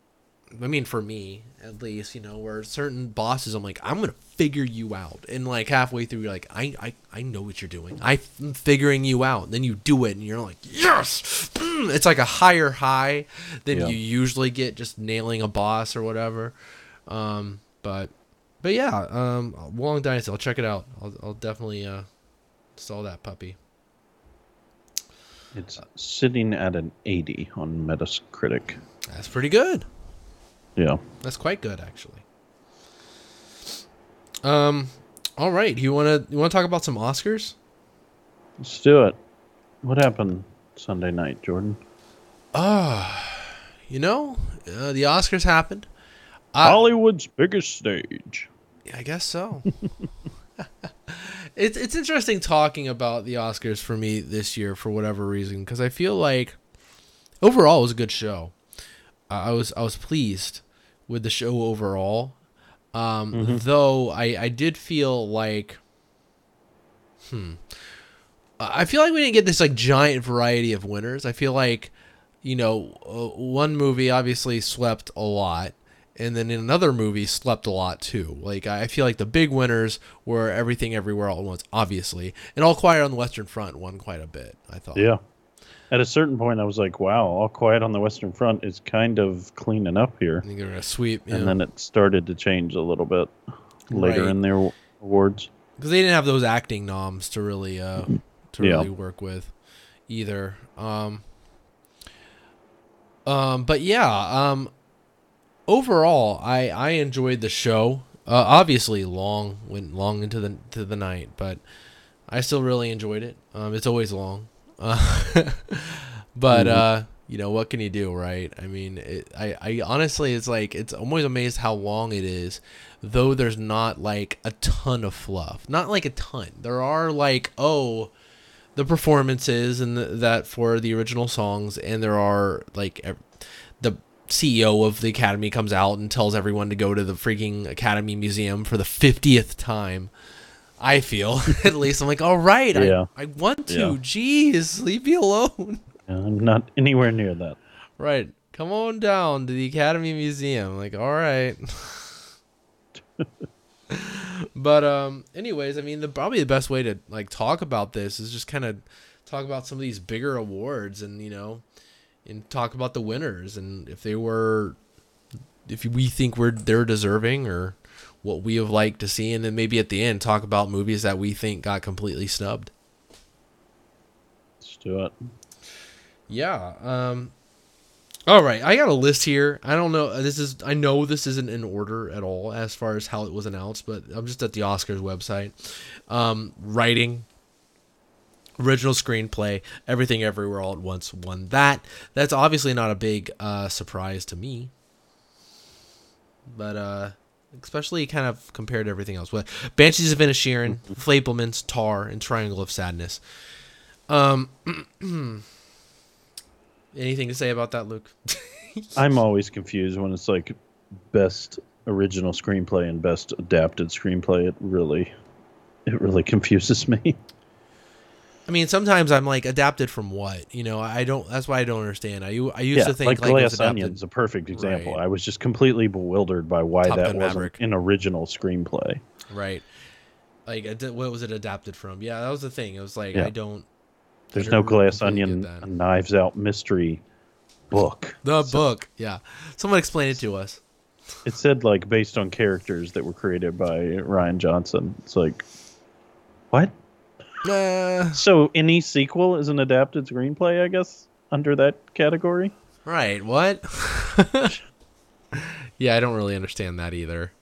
Speaker 1: I mean, for me at least, you know, where certain bosses, I'm like, I'm gonna figure you out, and like halfway through, you're like, I, I, I know what you're doing. I'm figuring you out. And then you do it, and you're like, yes. Mm. It's like a higher high than
Speaker 2: Yeah.
Speaker 1: you usually get just nailing a boss or whatever. Um, but, but yeah, um, Wong Dynasty. I'll check it out. I'll, I'll definitely uh, install that puppy.
Speaker 2: It's sitting at an 80 on Metacritic.
Speaker 1: That's pretty good.
Speaker 2: Yeah.
Speaker 1: That's quite good, actually. Um, all right. You wanna you wanna talk about some Oscars?
Speaker 2: Let's do it. What happened Sunday night, Jordan?
Speaker 1: Ah, You know, uh, the Oscars happened. I,
Speaker 2: Hollywood's biggest stage.
Speaker 1: I guess so. *laughs* it's it's interesting talking about the Oscars for me this year for whatever reason because I feel like overall it was a good show. I was I was pleased with the show overall. Um, Though I I did feel like, hmm, I feel like we didn't get this like giant variety of winners. I feel like, you know, uh, one movie obviously swept a lot, and then in another movie slept a lot too. Like I feel like the big winners were Everything Everywhere All at Once, obviously, and All Quiet on the Western Front won quite a bit. I thought.
Speaker 2: Yeah. At a certain point, I was like, wow, All Quiet on the Western Front is kind of cleaning up here.
Speaker 1: I think they're gonna sweep.
Speaker 2: And then it started to change a little bit later
Speaker 1: Right.
Speaker 2: in their awards.
Speaker 1: because they didn't have those acting noms to really uh to
Speaker 2: Yeah.
Speaker 1: really work with either um um but yeah um overall i i enjoyed the show uh, obviously long went long into the to the night but i still really enjoyed it um it's always long uh, *laughs* but uh you know what can you do right? I mean it, i i honestly it's like it's always amazed how long it is though there's not like a ton of fluff. Not like a ton. There are like oh the performances and the, that for the original songs and there are like the CEO of the academy comes out and tells everyone to go to the freaking academy museum for the 50th time I feel *laughs* at least I'm like all right
Speaker 2: Yeah.
Speaker 1: I, I want to
Speaker 2: Yeah.
Speaker 1: jeez leave me alone *laughs*
Speaker 2: Yeah, I'm not anywhere near that.
Speaker 1: right come on down to the academy museum like all right *laughs* but um anyways i mean the probably the best way to like talk about this is just kind of talk about some of these bigger awards and you know and talk about the winners and if they were if we think we're they're deserving or what we have liked to see and then maybe at the end talk about movies that we think got completely snubbed
Speaker 2: Let's do it.
Speaker 1: Yeah. Um all right, I got a list here. I don't know. This is I know this isn't in order at all as far as how it was announced, but I'm just at the Oscars website. Um, writing, original screenplay, everything everywhere all at once won that. That's obviously not a big uh, surprise to me, but uh, especially kind of compared to everything else. But Banshees of Inisherin, Fabelmans, Tar, and Triangle of Sadness. Um. *clears throat* Anything to say about that, Luke? *laughs*
Speaker 2: I'm always confused when it's like best original screenplay and best adapted screenplay. It really, it really confuses me. *laughs*
Speaker 1: I mean, sometimes I'm like adapted from what? You know, I don't. That's why I don't understand. I used
Speaker 2: yeah,
Speaker 1: to think
Speaker 2: like
Speaker 1: like,
Speaker 2: Glass. Onion's a perfect example.
Speaker 1: Right.
Speaker 2: I was just completely bewildered by why
Speaker 1: Top
Speaker 2: that
Speaker 1: Gun
Speaker 2: wasn't
Speaker 1: Maverick.
Speaker 2: an original screenplay.
Speaker 1: Right. Like, what was it adapted from? Yeah, that was the thing. It was like
Speaker 2: Yeah.
Speaker 1: I don't.
Speaker 2: There's
Speaker 1: I
Speaker 2: no Glass Onion. Knives Out mystery book.
Speaker 1: The book. Yeah. Someone explain it to us.
Speaker 2: It said like based on characters that were created by Rian Johnson. It's like, what?
Speaker 1: Uh,
Speaker 2: So any sequel is an adapted screenplay, I guess, under that category.
Speaker 1: right. What? *laughs* yeah, I don't really understand that either.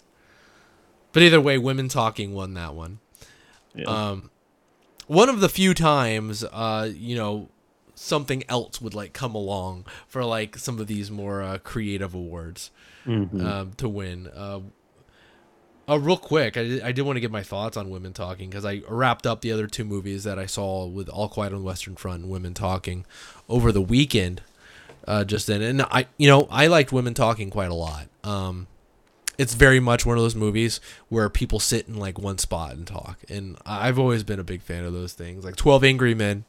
Speaker 1: But either way, women talking won that one.
Speaker 2: Yeah.
Speaker 1: um one of the few times uh you know something else would like come along for like some of these more uh, creative awards
Speaker 2: Mhm.
Speaker 1: um to win uh Uh, real quick, I did, I did want to get my thoughts on Women Talking because I wrapped up the other two movies that I saw with All Quiet on the Western Front and Women Talking over the weekend. Uh, just then, and I, you know, I liked Women Talking quite a lot. Um, it's very much one of those movies where people sit in like one spot and talk, and I've always been a big fan of those things, like Twelve Angry Men,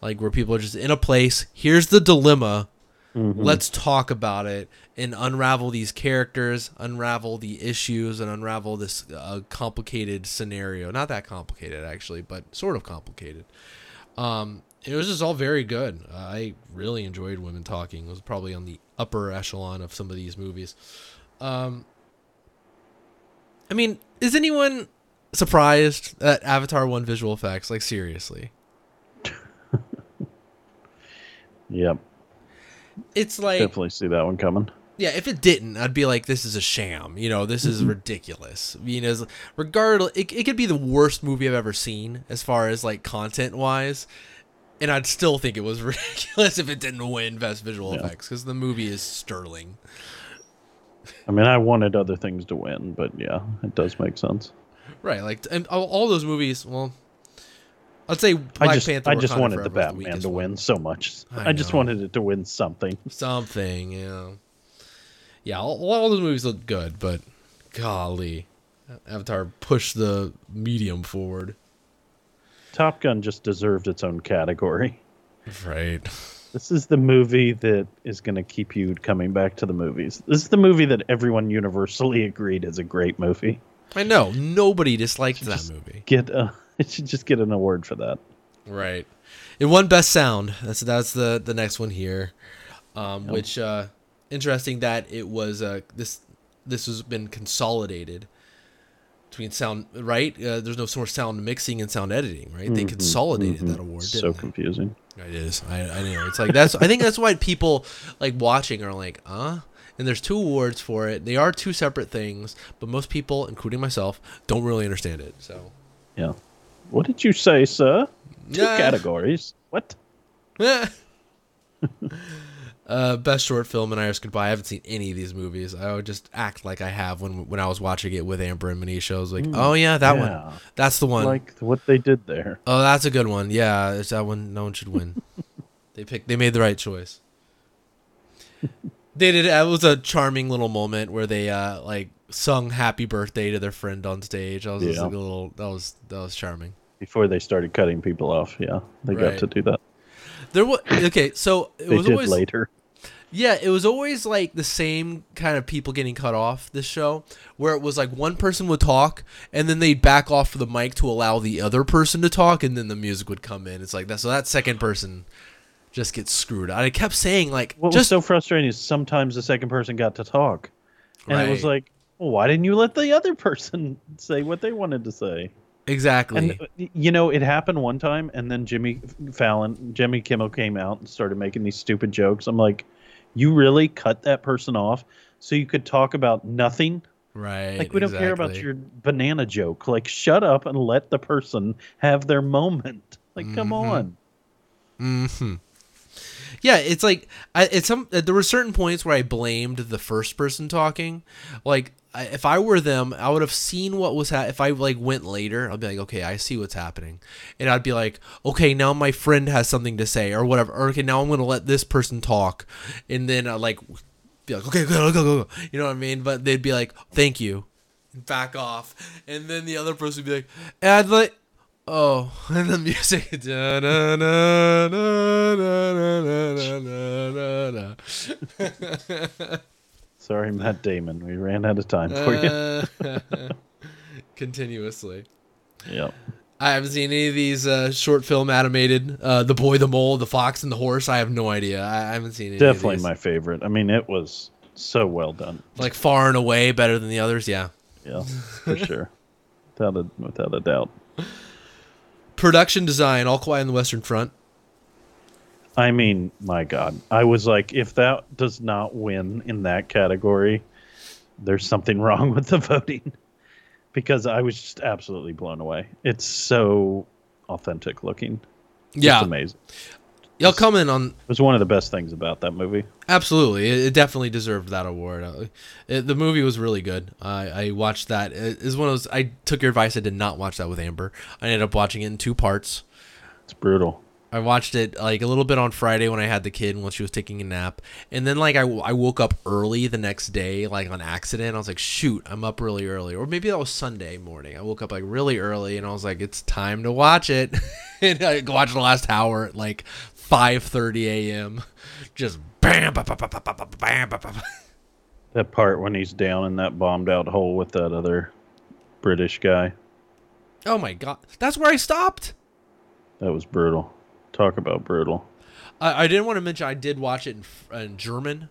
Speaker 1: like where people are just in a place. Here's the dilemma. Let's talk about it and unravel these characters, unravel the issues, and unravel this uh, complicated scenario. Not that complicated, actually, but sort of complicated. Um, it was just all very good. I really enjoyed Women Talking. It was probably on the upper echelon of some of these movies. Um, I mean, is anyone surprised that Avatar won visual effects? Like, seriously. *laughs*
Speaker 2: Yep,
Speaker 1: It's like
Speaker 2: definitely see that one coming.
Speaker 1: Yeah, if it didn't, I'd be like, this is a sham. You know, this is mm-hmm. ridiculous. You know, regardless, it, it could be the worst movie I've ever seen as far as like content wise, and I'd still think it was *laughs* ridiculous if it didn't win Best Visual
Speaker 2: Yeah.
Speaker 1: Effects because the movie is sterling.
Speaker 2: I mean, I wanted other things to win, but yeah, it does make sense.
Speaker 1: Right, like and all, all those movies. Well, I'd say Black
Speaker 2: I just,
Speaker 1: Panther.
Speaker 2: I just wanted the Batman to win so much.
Speaker 1: I
Speaker 2: I, just wanted it to win something.
Speaker 1: something. Yeah, yeah. All, all those movies look good, but golly, Avatar pushed the medium forward.
Speaker 2: Top Gun just deserved its own category.
Speaker 1: Right.
Speaker 2: This is the movie that is going to keep you coming back to the movies. This is the movie that everyone universally *laughs* agreed is a great movie.
Speaker 1: I know nobody disliked that movie.
Speaker 2: Get a, *laughs* it should just get an award for that.
Speaker 1: Right. It won best sound. That's that's the the next one here. Um, which uh interesting that it was uh this this has been consolidated between sound right uh, there's no more sound mixing and sound editing right they consolidated that award
Speaker 2: So
Speaker 1: they?
Speaker 2: confusing.
Speaker 1: It is. I, I know. It's like that's. I think that's why people like watching are like, uh. And there's two awards for it. They are two separate things, but most people, including myself, don't really understand it. So,
Speaker 2: Yeah. What did you say, sir? Two
Speaker 1: Yeah.
Speaker 2: categories. What? *laughs*
Speaker 1: uh, best short film and Irish Goodbye. I haven't seen any of these movies. I would just act like I have when when I was watching it with Amber and Manisha. I was like, oh yeah, that
Speaker 2: yeah.
Speaker 1: one. That's the one.
Speaker 2: Like what they did there.
Speaker 1: oh, that's a good one. Yeah, it's that one. No one should win. *laughs* they picked. They made the right choice. They did. It was a charming little moment where they uh like sung "Happy Birthday" to their friend on stage. That was just
Speaker 2: Yeah.
Speaker 1: like a little. That was that was charming.
Speaker 2: Before they started cutting people off, yeah, they
Speaker 1: Right.
Speaker 2: got to do that.
Speaker 1: There was okay. So it
Speaker 2: They
Speaker 1: was
Speaker 2: did
Speaker 1: always
Speaker 2: later.
Speaker 1: Yeah, it was always like the same kind of people getting cut off this show, where it was like one person would talk and then they'd back off the mic to allow the other person to talk, and then the music would come in. It's like that. So that second person just gets screwed. I kept saying like,
Speaker 2: What was
Speaker 1: just
Speaker 2: so frustrating is sometimes the second person got to talk, and it was like, well, why didn't you let the other person *laughs* say what they wanted to say?
Speaker 1: exactly.
Speaker 2: And uh, you know, it happened one time, and then Jimmy Fallon, Jimmy Kimmel came out and started making these stupid jokes. I'm like, you really cut that person off so you could talk about nothing?
Speaker 1: right.
Speaker 2: Like we don't care about your banana joke. Like shut up and let the person have their moment. *laughs* Like come
Speaker 1: Mhm.
Speaker 2: on.
Speaker 1: hmm Yeah, it's like I, it's some. There were certain points where I blamed the first person talking. Like If I were them, I would have seen what was ha- if I like went later. I'd be like, okay, I see what's happening, and I'd be like, okay, now my friend has something to say or whatever. Or okay, now I'm gonna let this person talk, and then I like be like, okay, go, go, go, go. You know what I mean? But they'd be like, thank you, back off, and then the other person would be like, and like. Oh, *laughs* and the music. *laughs* *laughs*
Speaker 2: Sorry, Matt Damon. We ran out of time for you.
Speaker 1: Uh, *laughs* continuously.
Speaker 2: Yep.
Speaker 1: I haven't seen any of these uh, short film animated. Uh, the boy, the mole, the fox, and the horse. I have no idea. I, I haven't seen any.
Speaker 2: Definitely
Speaker 1: of these.
Speaker 2: my favorite. I mean, it was so well done.
Speaker 1: like far and away better than the others. Yeah.
Speaker 2: Yeah, for sure. *laughs* Without a without a doubt.
Speaker 1: Production design, all quiet on the Western Front.
Speaker 2: I mean, my God. I was like, if that does not win in that category, there's something *laughs* wrong with the voting. Because I was just absolutely blown away. It's so authentic looking. Just
Speaker 1: Yeah,
Speaker 2: amazing.
Speaker 1: Y'all comment on
Speaker 2: It was one of the best things about that movie.
Speaker 1: Absolutely, it, it definitely deserved that award. Uh, it, the movie was really good. I, I watched that. It is one of those. I took your advice. I did not watch that with Amber. I ended up watching it in two parts.
Speaker 2: It's brutal.
Speaker 1: I watched it like a little bit on Friday when I had the kid and while she was taking a nap, and then like I, I woke up early the next day like on accident. I was like, shoot, I'm up really early, or maybe that was Sunday morning. I woke up like really early and I was like, it's time to watch it, *laughs* and I watched the last hour at like 5:30 a.m. Just bam, bam, bam, bam, bam, bam, bam, bam.
Speaker 2: That part when he's down in that bombed out hole with that other British guy.
Speaker 1: Oh my god, that's where I stopped.
Speaker 2: That was brutal. Talk about brutal.
Speaker 1: I, I didn't want to mention I did watch it in, in German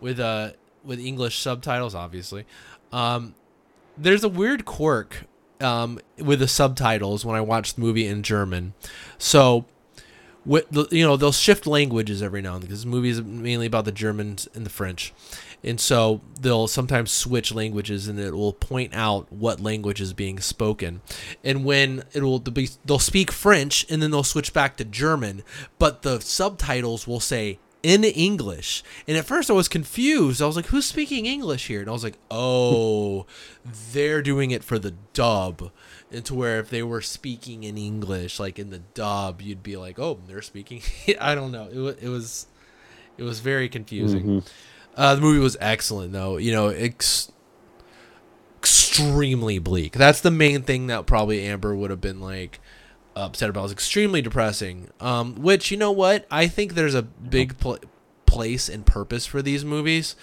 Speaker 1: with uh with English subtitles, obviously. Um, there's a weird quirk um, with the subtitles when I watch the movie in German. So, with you know, they'll shift languages every now and then because the movie is mainly about the Germans and the French, and so they'll sometimes switch languages and it will point out what language is being spoken. And when it will be, they'll speak French and then they'll switch back to German, but the subtitles will say in English. And at first I was confused. I was like, who's speaking English here? And I was like, oh, they're doing it for the dub. And to where if they were speaking in English, like in the dub, you'd be like, oh, they're speaking. *laughs* I don't know. It, wa- it was it was very confusing. Mm-hmm. Uh, the movie was excellent, though. You know, ex- extremely bleak. That's the main thing that probably Amber would have been like upset about. It was extremely depressing. Um, which you know what? I think there's a big pl- place and purpose for these movies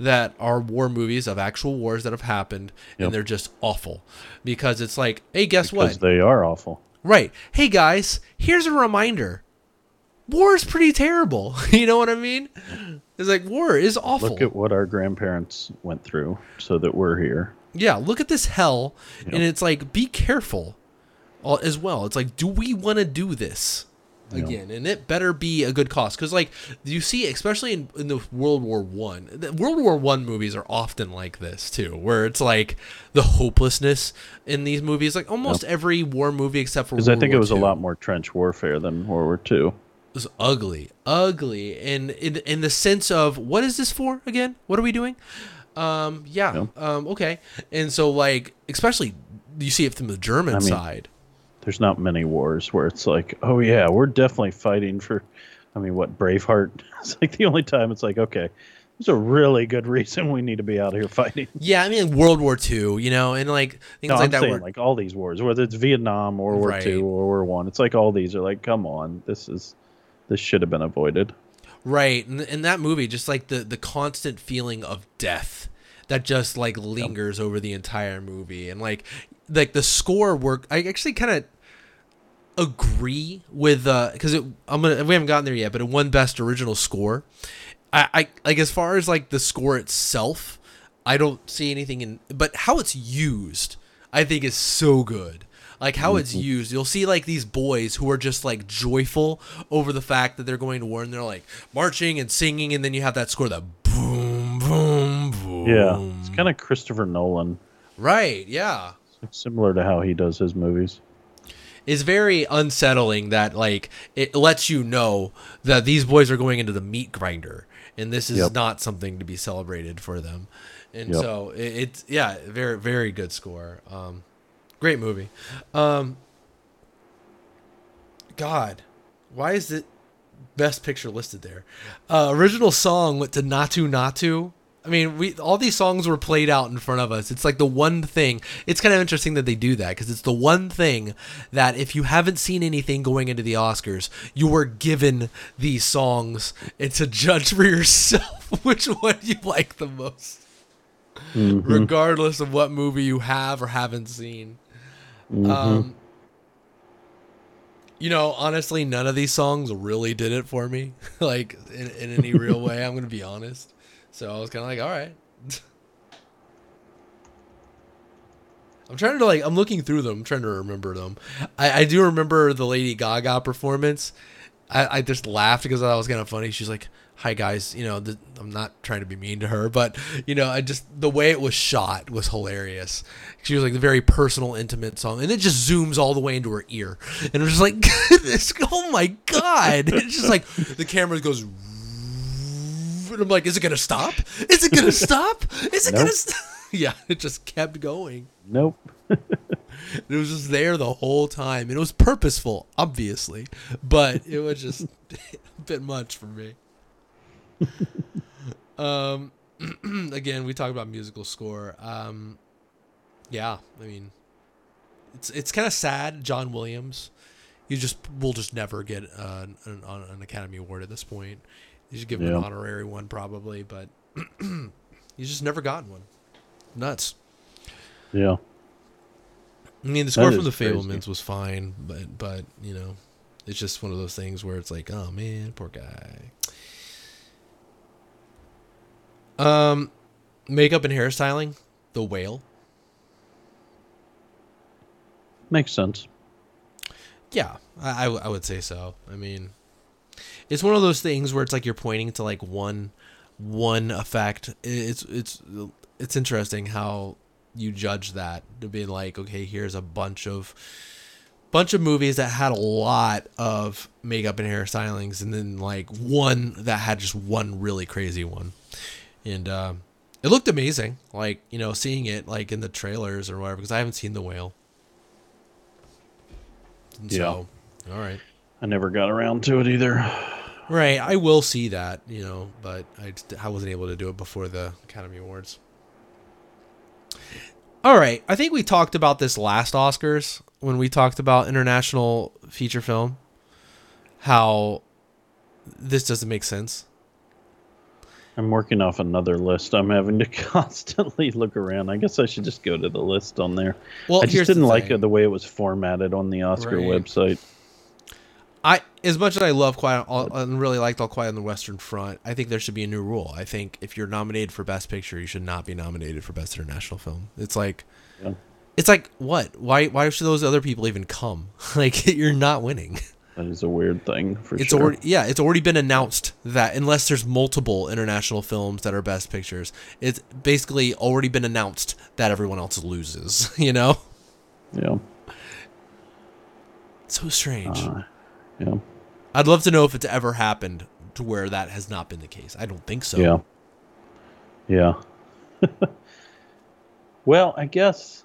Speaker 1: that are war movies of actual wars that have happened,
Speaker 2: Yep.
Speaker 1: and they're just awful because it's like, hey, guess
Speaker 2: Because
Speaker 1: what?
Speaker 2: they are awful.
Speaker 1: Right. Hey guys, here's a reminder. War is pretty terrible. *laughs* you know what I mean? It's like war is awful.
Speaker 2: Look at what our grandparents went through so that we're here.
Speaker 1: yeah, look at this hell,
Speaker 2: Yep.
Speaker 1: and it's like be careful, uh, as well. It's like, do we want to do this
Speaker 2: Yep.
Speaker 1: again? And it better be a good cost, because like you see, especially in, in the World War One, the World War One movies are often like this too, where it's like the hopelessness in these movies. Like almost every war movie except for
Speaker 2: Because I think
Speaker 1: War
Speaker 2: it was a lot more trench warfare than World War II.
Speaker 1: Was ugly, ugly, and in in the sense of what is this for again? What are we doing? Um, yeah,
Speaker 2: Yeah.
Speaker 1: um, okay, and so like, especially you see it from the German
Speaker 2: I mean-
Speaker 1: side.
Speaker 2: There's not many wars where it's like, oh yeah, we're definitely fighting for. I mean, what Braveheart? *laughs* It's like the only time it's like, okay, there's a really good reason we need to be out here fighting. *laughs*
Speaker 1: Yeah, I mean World War Two, you know, and like things
Speaker 2: No,
Speaker 1: like
Speaker 2: I'm
Speaker 1: that.
Speaker 2: saying
Speaker 1: were-
Speaker 2: like all these wars, whether it's Vietnam, or World War
Speaker 1: Right.
Speaker 2: Two, World War One. It's like all these are like, come on, this is this should have been avoided.
Speaker 1: Right, and in that movie, just like the the constant feeling of death that just like lingers over the entire movie, and like like the score work. I actually kind of agree with uh because it I'm gonna we haven't gotten there yet, but it won best original score. I, I like as far as like the score itself, I don't see anything in, but how it's used, I think is so good. Like how it's used, you'll see like these boys who are just like joyful over the fact that they're going to war, and they're like marching and singing, and then you have that score that boom, boom, boom.
Speaker 2: Yeah, it's kind of Christopher Nolan,
Speaker 1: right. Yeah,
Speaker 2: similar to how he does his movies.
Speaker 1: is very unsettling that like it lets you know that these boys are going into the meat grinder and this is
Speaker 2: Yep.
Speaker 1: not something to be celebrated for them and
Speaker 2: Yep.
Speaker 1: so it, it's yeah very very good score um great movie um god why is it best picture listed there uh original song went to Naatu Naatu I mean, we all these songs were played out in front of us. It's like the one thing. It's kind of interesting that they do that because it's the one thing that if you haven't seen anything going into the Oscars, you were given these songs and to judge for *laughs* yourself which one you like the most,
Speaker 2: Mhm.
Speaker 1: regardless of what movie you have or haven't seen.
Speaker 2: Mhm.
Speaker 1: Um, you know, honestly, none of these songs really did it for me, *laughs* like in, in any real way. I'm gonna be honest. So I was kind of like, all right. *laughs* I'm trying to like, I'm looking through them, I'm trying to remember them. I, I do remember the Lady Gaga performance, I, I just laughed because I thought it was kind of funny. She's like, "Hi guys," you know. th- I'm not trying to be mean to her, but you know, I just the way it was shot was hilarious. She was like the very personal, intimate song, and it just zooms all the way into her ear, and it was just like, *laughs* this, "Oh my god!" It's just like the camera goes. And I'm like, is it gonna stop? Is it gonna stop? Is it gonna
Speaker 2: Nope.
Speaker 1: stop? *laughs* Yeah, it just kept going.
Speaker 2: Nope. *laughs*
Speaker 1: It was just there the whole time. and It was purposeful, obviously, but it was just a bit much for me. *laughs* um, *clears throat* again, we talk about musical score. Um, yeah, I mean, it's it's kind of sad. John Williams, you just will just never get uh, an, an, an Academy Award at this point. You should give him an honorary one probably, but *clears throat* he's just never gotten one. Nuts.
Speaker 2: Yeah.
Speaker 1: I mean, the score
Speaker 2: That
Speaker 1: from the. Fabelmans was fine, but but you know, it's just one of those things where it's like, oh man, poor guy. Um, makeup and hairstyling, The Whale.
Speaker 2: Makes sense.
Speaker 1: Yeah, I, I would say so. I mean, it's one of those things where it's like you're pointing to like one one effect. It's it's it's interesting how you judge that to be like, okay, here's a bunch of bunch of movies that had a lot of makeup and hairstylings, and then like one that had just one really crazy one, and um, it looked amazing. Like you know, seeing it like in the trailers or whatever, because I haven't seen the whale. And
Speaker 2: Yeah.
Speaker 1: So, all right.
Speaker 2: I never got around to it either.
Speaker 1: Right, I will see that, you know, but I I wasn't able to do it before the Academy Awards. All right, I think we talked about this last Oscars when we talked about international feature film. How this doesn't make sense.
Speaker 2: I'm working off another list. I'm having to *laughs* constantly look around. I guess I should just go to the list on there.
Speaker 1: Well,
Speaker 2: I just didn't like it, the way it was formatted on the Oscar
Speaker 1: Right.
Speaker 2: website.
Speaker 1: I as much as I love Quiet and really liked All Quiet on the Western Front, I think there should be a new rule. I think if you're nominated for Best Picture, you should not be nominated for Best International Film. It's like,
Speaker 2: Yeah.
Speaker 1: it's like what? Why? Why should those other people even come? *laughs* like *laughs* you're not winning.
Speaker 2: That is a weird thing for
Speaker 1: It's
Speaker 2: sure.
Speaker 1: already yeah, it's already been announced that unless there's multiple international films that are Best Pictures, it's basically already been announced that everyone else loses. *laughs* You know,
Speaker 2: yeah.
Speaker 1: so strange.
Speaker 2: Uh, yeah.
Speaker 1: I'd love to know if it's ever happened to where that has not been the case. I don't think so.
Speaker 2: Yeah. Yeah. *laughs* well, I guess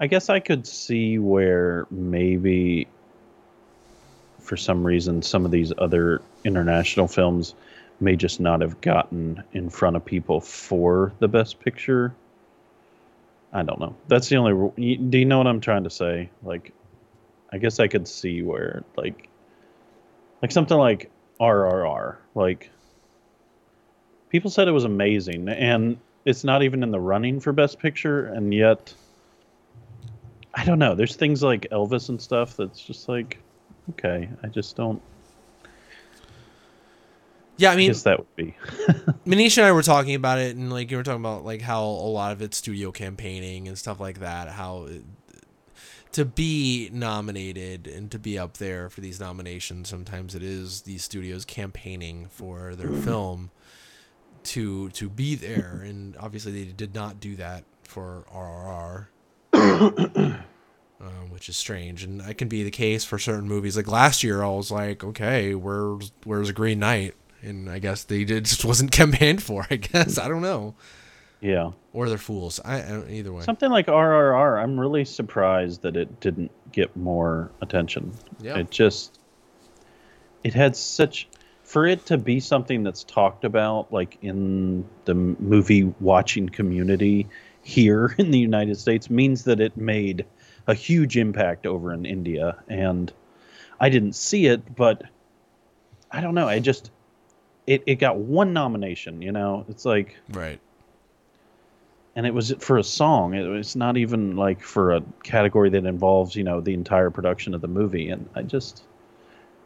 Speaker 2: I guess I could see where maybe for some reason some of these other international films may just not have gotten in front of people for the best picture. I don't know. That's the only do you know what I'm trying to say? Like I guess I could see where like like something like RRR, like people said it was amazing and it's not even in the running for best picture and yet i don't know there's things like elvis and stuff that's just like okay i just don't
Speaker 1: Yeah, I
Speaker 2: I
Speaker 1: mean,
Speaker 2: guess that would be *laughs*
Speaker 1: Manisha and I were talking about it, and like you were talking about like how a lot of it's studio campaigning and stuff like that. How it, to be nominated and to be up there for these nominations, sometimes it is these studios campaigning for their mm-hmm. film to to be there, and obviously they did not do that for RRR. *coughs* Um, which is strange, and that can be the case for certain movies. Like last year, I was like, "Okay, where's where's a Green Knight?" And I guess they did *laughs* just wasn't campaigned for. I guess I don't know,
Speaker 2: yeah
Speaker 1: or they're fools. I, I either way.
Speaker 2: something like rrr i'm really surprised that it didn't get more attention
Speaker 1: Yeah.
Speaker 2: it just it had such for it to be something that's talked about like in the movie watching community here *laughs* in the united states means that it made a huge impact over in india and i didn't see it but i don't know i just it, it got one nomination you know it's like
Speaker 1: right.
Speaker 2: and it was for a song. It was not even like for a category that involves, you know, the entire production of the movie. And I just,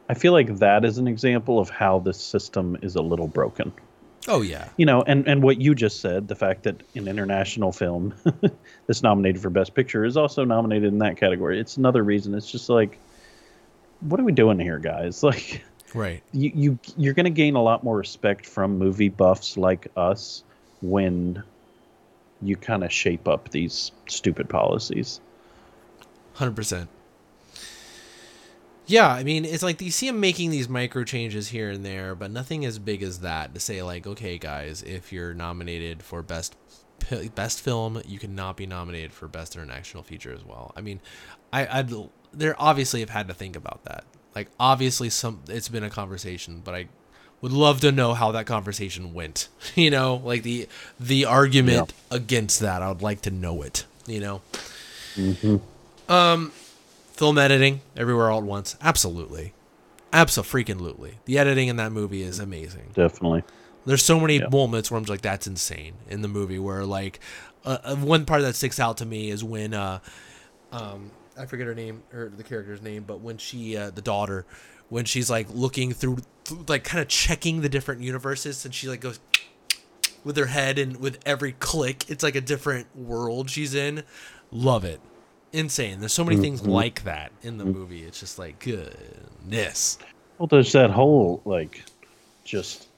Speaker 2: I feel like that is an example of how this system is a little broken.
Speaker 1: Oh yeah.
Speaker 2: You know, and and what you just said, the fact that an international film *laughs* that's nominated for Best Picture is also nominated in that category. It's another reason. It's just like, what are we doing here, guys? *laughs* Like,
Speaker 1: Right.
Speaker 2: you, you you're going to gain a lot more respect from movie buffs like us when you kind of shape up these stupid policies.
Speaker 1: Hundred percent. Yeah, I mean, it's like you see him making these micro changes here and there, but nothing as big as that to say like, okay, guys, if you're nominated for best best film, you cannot be nominated for best international feature as well. I mean, I I'd there obviously have had to think about that. Like, obviously, some it's been a conversation, but I would love to know how that conversation went. *laughs* You know, like the the argument against that. I would like to know it. You know. Um, film editing everywhere all at once. Absolutely, absolutely. Freaking lootly. The editing in that movie is amazing.
Speaker 2: Definitely.
Speaker 1: There's so many
Speaker 2: Yeah.
Speaker 1: moments where I'm like, that's insane in the movie. Where like, uh, uh, one part that sticks out to me is when uh, um, I forget her name or the character's name, but when she, uh, the daughter, when she's like looking through, through like kind of checking the different universes, and she like goes with her head, and with every click, it's like a different world she's in. Love it. Insane. There's so many things mm-hmm. like that in the movie. It's just like goodness.
Speaker 2: Well, there's that whole like just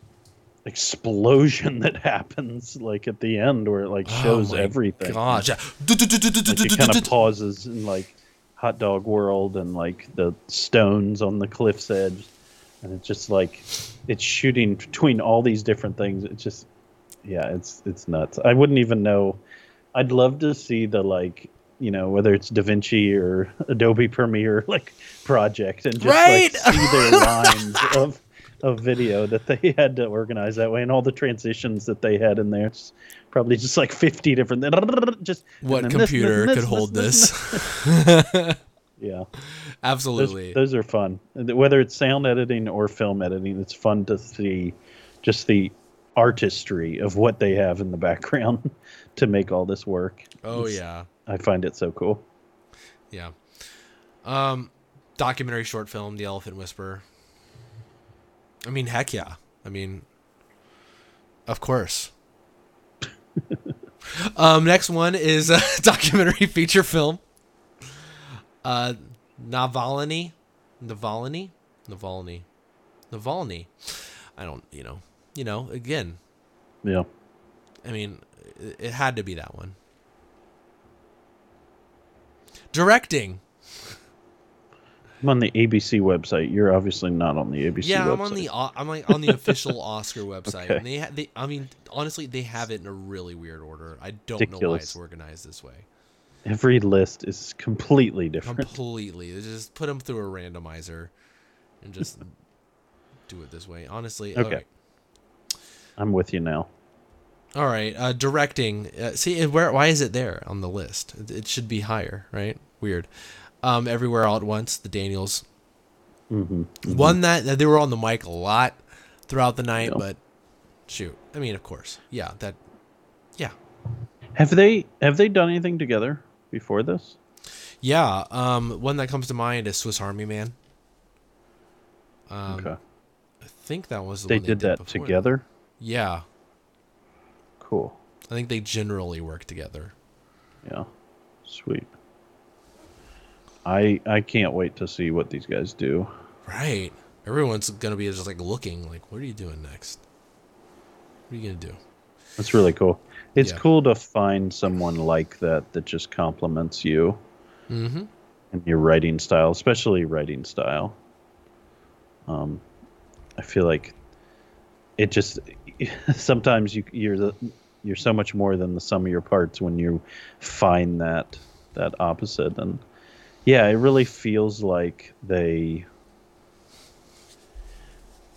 Speaker 2: explosion *laughs* that happens like at the end where it like oh shows
Speaker 1: Oh
Speaker 2: everything.
Speaker 1: Gosh.
Speaker 2: Like, it kind of pauses in like hot dog world and like the stones on the cliff's edge and it's just like it's shooting between all these different things it's just yeah it's it's nuts i wouldn't even know i'd love to see the like you know whether it's davinci or *laughs* adobe premiere *laughs* like project and just
Speaker 1: Right!
Speaker 2: like see their *laughs* lines of of video that they had to organize that way and all the transitions that they had in there it's probably just like 50 different just
Speaker 1: What
Speaker 2: and then this,
Speaker 1: computer
Speaker 2: this,
Speaker 1: could
Speaker 2: this,
Speaker 1: hold
Speaker 2: this,
Speaker 1: this?
Speaker 2: yeah those,
Speaker 1: Absolutely.
Speaker 2: those are fun whether it's sound editing or film editing it's fun to see just the artistry of what they have in the background to make all this work
Speaker 1: oh
Speaker 2: It's-
Speaker 1: yeah.
Speaker 2: I find it so cool
Speaker 1: Yeah. Um documentary short film, The Elephant Whisperer. I mean, heck yeah. I mean of course. *laughs* um next one is a *laughs* documentary feature film. Uh Navalny, Navalny, Navalny, Navalny. I don't, you know, you know. Again,
Speaker 2: yeah
Speaker 1: I mean, it, it had to be that one. Directing.
Speaker 2: i'm on the abc website you're obviously not on the abc
Speaker 1: yeah,
Speaker 2: website
Speaker 1: I'm on the I'm like on the official *laughs* Oscar website,
Speaker 2: Okay.
Speaker 1: and they ha- they I mean honestly they have it in a really weird order. I don't know why it's organized this way.
Speaker 2: every list is completely different
Speaker 1: Completely, they just put them through a randomizer, and just *laughs* do it this way. Honestly,
Speaker 2: Okay.
Speaker 1: okay.
Speaker 2: i'm with you now
Speaker 1: All right, uh, directing. Uh, see, where? Why is it there on the list? It, should be higher, right? Weird. Um, everywhere all at once. The Daniels.
Speaker 2: hmm
Speaker 1: One that, they were on the mic a lot throughout the night,
Speaker 2: Yeah.
Speaker 1: but shoot, I mean, of course, yeah, that, yeah,
Speaker 2: have they have they done anything together before this
Speaker 1: yeah. Um, one that comes to mind is Swiss Army Man. Um,
Speaker 2: okay
Speaker 1: I think that was the
Speaker 2: they
Speaker 1: one
Speaker 2: did that together
Speaker 1: Yeah,
Speaker 2: cool
Speaker 1: I think they generally work together.
Speaker 2: Yeah. Sweet. I I can't wait to see what these guys do.
Speaker 1: Right. Everyone's gonna be just like looking, like, what are you doing next? What are you gonna do?
Speaker 2: That's really cool. It's
Speaker 1: Yeah.
Speaker 2: cool to find someone like that that just compliments you
Speaker 1: Mm-hmm.
Speaker 2: and your writing style, especially writing style. Um, I feel like it just *laughs* sometimes you you're the you're so much more than the sum of your parts when you find that that opposite and yeah, it really feels like they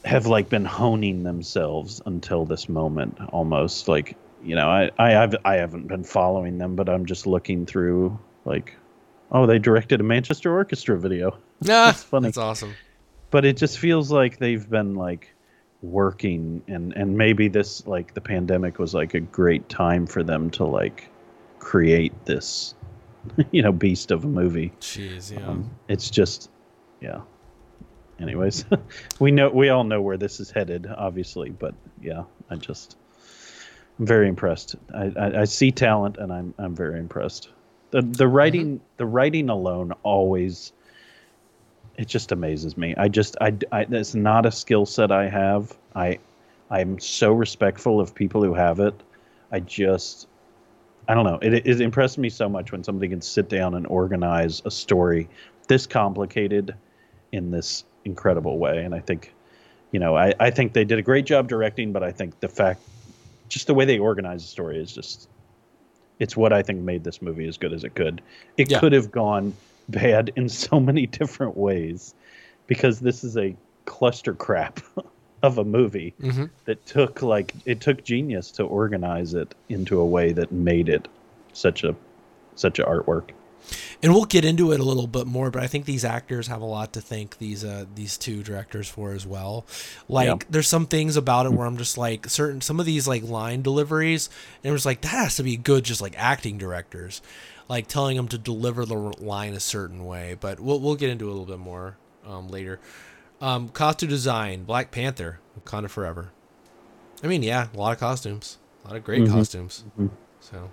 Speaker 2: have like been honing themselves until this moment almost like you know I I have I haven't been following them but I'm just looking through like oh they directed a Manchester Orchestra video
Speaker 1: Yeah, *laughs*
Speaker 2: That's funny.
Speaker 1: That's awesome.
Speaker 2: but it just feels like they've been like working and and maybe this like the pandemic was like a great time for them to like create this *laughs* you know beast of a movie.
Speaker 1: Jeez, yeah.
Speaker 2: um, it's just yeah. Anyways *laughs* we know we all know where this is headed obviously but yeah i just i'm very impressed. I i, I see talent and i'm i'm very impressed. The the writing the writing alone always it just amazes me. I just I, I that's not a skill set I have. I I'm so respectful of people who have it. I just I don't know. It it impressed me so much when somebody can sit down and organize a story this complicated in this incredible way. And I think, you know, I, I think they did a great job directing, but I think the fact just the way they organize the story is just it's what I think made this movie as good as it could. It
Speaker 1: Yeah.
Speaker 2: could have gone bad in so many different ways because this is a cluster crap *laughs* of a movie
Speaker 1: Mm-hmm.
Speaker 2: that took like it took genius to organize it into a way that made it such a such a artwork.
Speaker 1: and we'll get into it a little bit more but i think these actors have a lot to thank these uh these two directors for as well like
Speaker 2: Yeah.
Speaker 1: there's some things about it where i'm just like certain some of these like line deliveries and it was like that has to be good just like acting directors like telling them to deliver the line a certain way but we'll, we'll get into it a little bit more um, later um, costume design black panther wakanda forever i mean yeah a lot of costumes a lot of great
Speaker 2: Mhm.
Speaker 1: costumes
Speaker 2: Mhm.
Speaker 1: so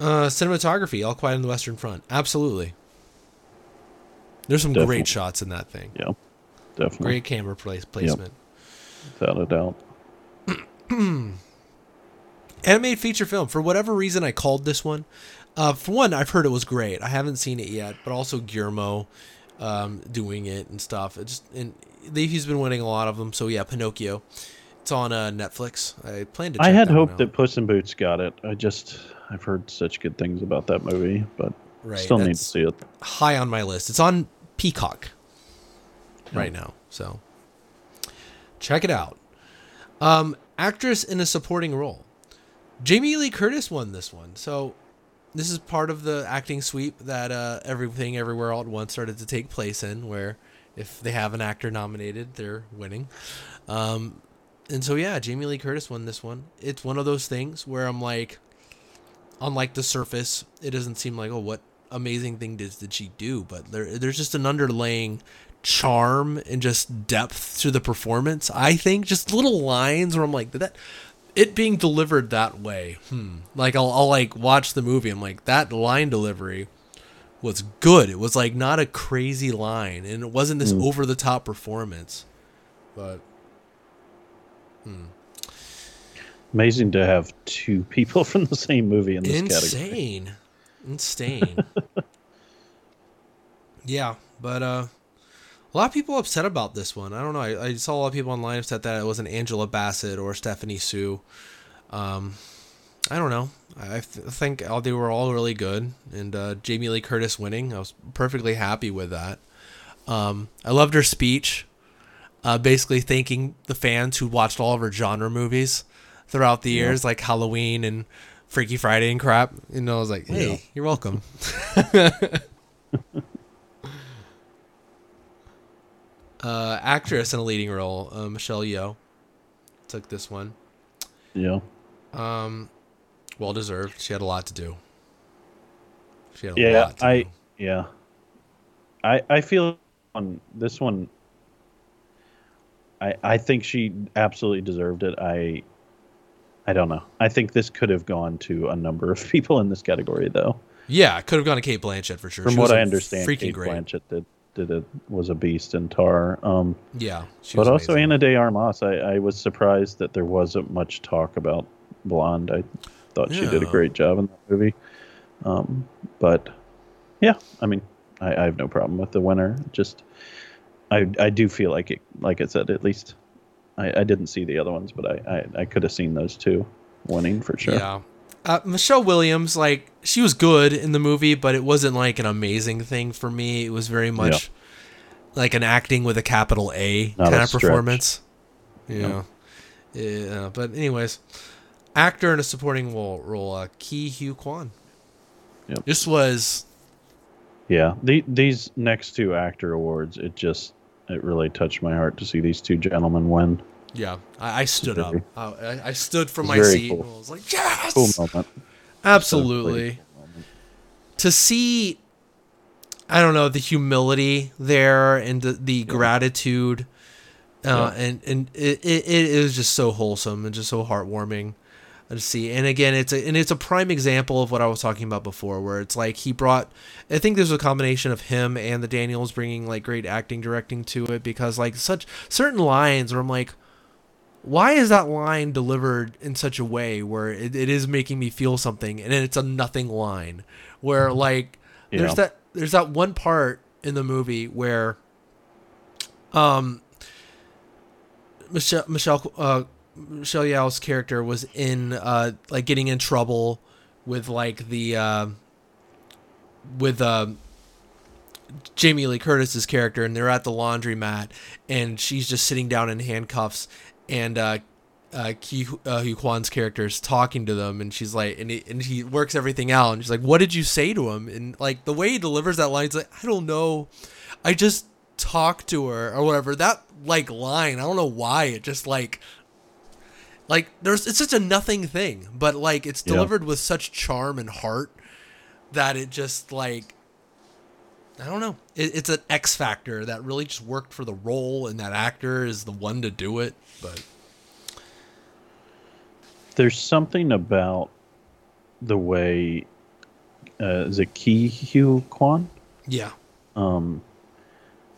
Speaker 1: uh, cinematography, All Quiet on the Western Front. Absolutely. There's some
Speaker 2: Definitely.
Speaker 1: great shots in that thing.
Speaker 2: Yeah, definitely,
Speaker 1: Great camera place placement.
Speaker 2: without a doubt. *clears throat*
Speaker 1: Animated feature film. For whatever reason, I called this one. Uh, for one, I've heard it was great. I haven't seen it yet, but also Guillermo um, doing it and stuff. It just and they, he's been winning a lot of them. So yeah, Pinocchio. It's on uh, Netflix. I plan to. Check
Speaker 2: I had
Speaker 1: that
Speaker 2: hoped that Puss in Boots got it. I just I've heard such good things about that movie, but
Speaker 1: right,
Speaker 2: still need to see it.
Speaker 1: high on my list. It's on Peacock right now, so check it out. Um, actress in a supporting role. Jamie Lee Curtis won this one, so this is part of the acting sweep that uh, everything everywhere all at once started to take place in, where if they have an actor nominated, they're winning. Um, and so yeah, Jamie Lee Curtis won this one. It's one of those things where I'm like, on like the surface, it doesn't seem like oh what amazing thing did, did she do, but there there's just an underlaying charm and just depth to the performance. I think just little lines where I'm like did that it being delivered that way. Hmm. Like I'll I'll like watch the movie. I'm like that line delivery was good. It was like not a crazy line and it wasn't this over the top performance. But
Speaker 2: Amazing to have two people *laughs* from the same movie in this category.
Speaker 1: insane insane *laughs* yeah but uh a lot of people upset about this one. I don't know. I, I saw a lot of people online upset that it wasn't angela bassett or stephanie hsu. Um i don't know. I th- think all, they were all really good and uh jamie lee curtis winning. I was perfectly happy with that. Um i loved her speech uh basically thanking the fans who watched all of her genre movies throughout the years like halloween and Freaky Friday and crap. You know, I was like, hey,
Speaker 2: Yeah.
Speaker 1: you're welcome. *laughs* uh, actress in a leading role, uh, Michelle Yeoh took this one.
Speaker 2: Yeah.
Speaker 1: Um, well deserved. She had a lot to do. She had a
Speaker 2: Yeah,
Speaker 1: lot to
Speaker 2: I
Speaker 1: do.
Speaker 2: yeah. I I feel on this one I I think she absolutely deserved it. I I don't know. I think this could have gone to a number of *laughs* people in this category though.
Speaker 1: Yeah, could have gone to Cate Blanchett for sure.
Speaker 2: From
Speaker 1: She
Speaker 2: what I understand,
Speaker 1: freaking
Speaker 2: Cate
Speaker 1: great.
Speaker 2: Blanchett did did it was a beast in Tar. Um
Speaker 1: Yeah, she
Speaker 2: but
Speaker 1: was
Speaker 2: also
Speaker 1: amazing.
Speaker 2: Ana De Armas. I, I was surprised that there wasn't much talk about Blonde. I thought she did a great job in that movie. Um, but yeah, I mean, I, I have no problem with the winner. Just I I do feel like it. Like I said, at least I, I didn't see the other ones, but I, I, I could have seen those two winning for sure.
Speaker 1: Yeah. Uh, Michelle Williams, like she was good in the movie, but it wasn't like an amazing thing for me. It was very much like an acting with a capital A
Speaker 2: Not
Speaker 1: kind
Speaker 2: a
Speaker 1: of performance. Yeah. Yeah. But anyways, actor in a supporting role, role uh, Ke Huy Quan.
Speaker 2: Yep.
Speaker 1: This was
Speaker 2: Yeah, the, these next two actor awards, it just it really touched my heart to see these two gentlemen win.
Speaker 1: Yeah. I, I stood up. I, I- stood from my seat.
Speaker 2: cool.
Speaker 1: and I was like, yes,
Speaker 2: Cool
Speaker 1: absolutely. to see i don't know the humility there and the, the gratitude uh,
Speaker 2: Yeah.
Speaker 1: and and it, it, it is just so wholesome and just so heartwarming Let's see. And again, it's a and it's a prime example of what I was talking about before, where it's like he brought. I think there's a combination of him and the Daniels bringing like great acting directing to it because like such certain lines where I'm like, why is that line delivered in such a way where it, it is making me feel something and it's a nothing line where like there's
Speaker 2: Yeah.
Speaker 1: that there's that one part in the movie where um Michelle Michelle uh Michelle Yeoh's character was in uh like getting in trouble with like the uh with uh Jamie Lee Curtis's character and they're at the laundromat and she's just sitting down in handcuffs and uh uh, Ke uh, character is talking to them, and she's like, and he, and he works everything out, and she's like, "What did you say to him?" And like the way he delivers that line, he's like, "I don't know, I just talked to her or whatever." That like line, I don't know why it just like, like there's it's such a nothing thing, but like it's
Speaker 2: Yeah.
Speaker 1: delivered with such charm and heart that it just like I don't know. It, it's an X factor that really just worked for the role, and that actor is the one to do it. But
Speaker 2: There's something about the way uh, is it Ke Huy Quan?
Speaker 1: yeah, Um,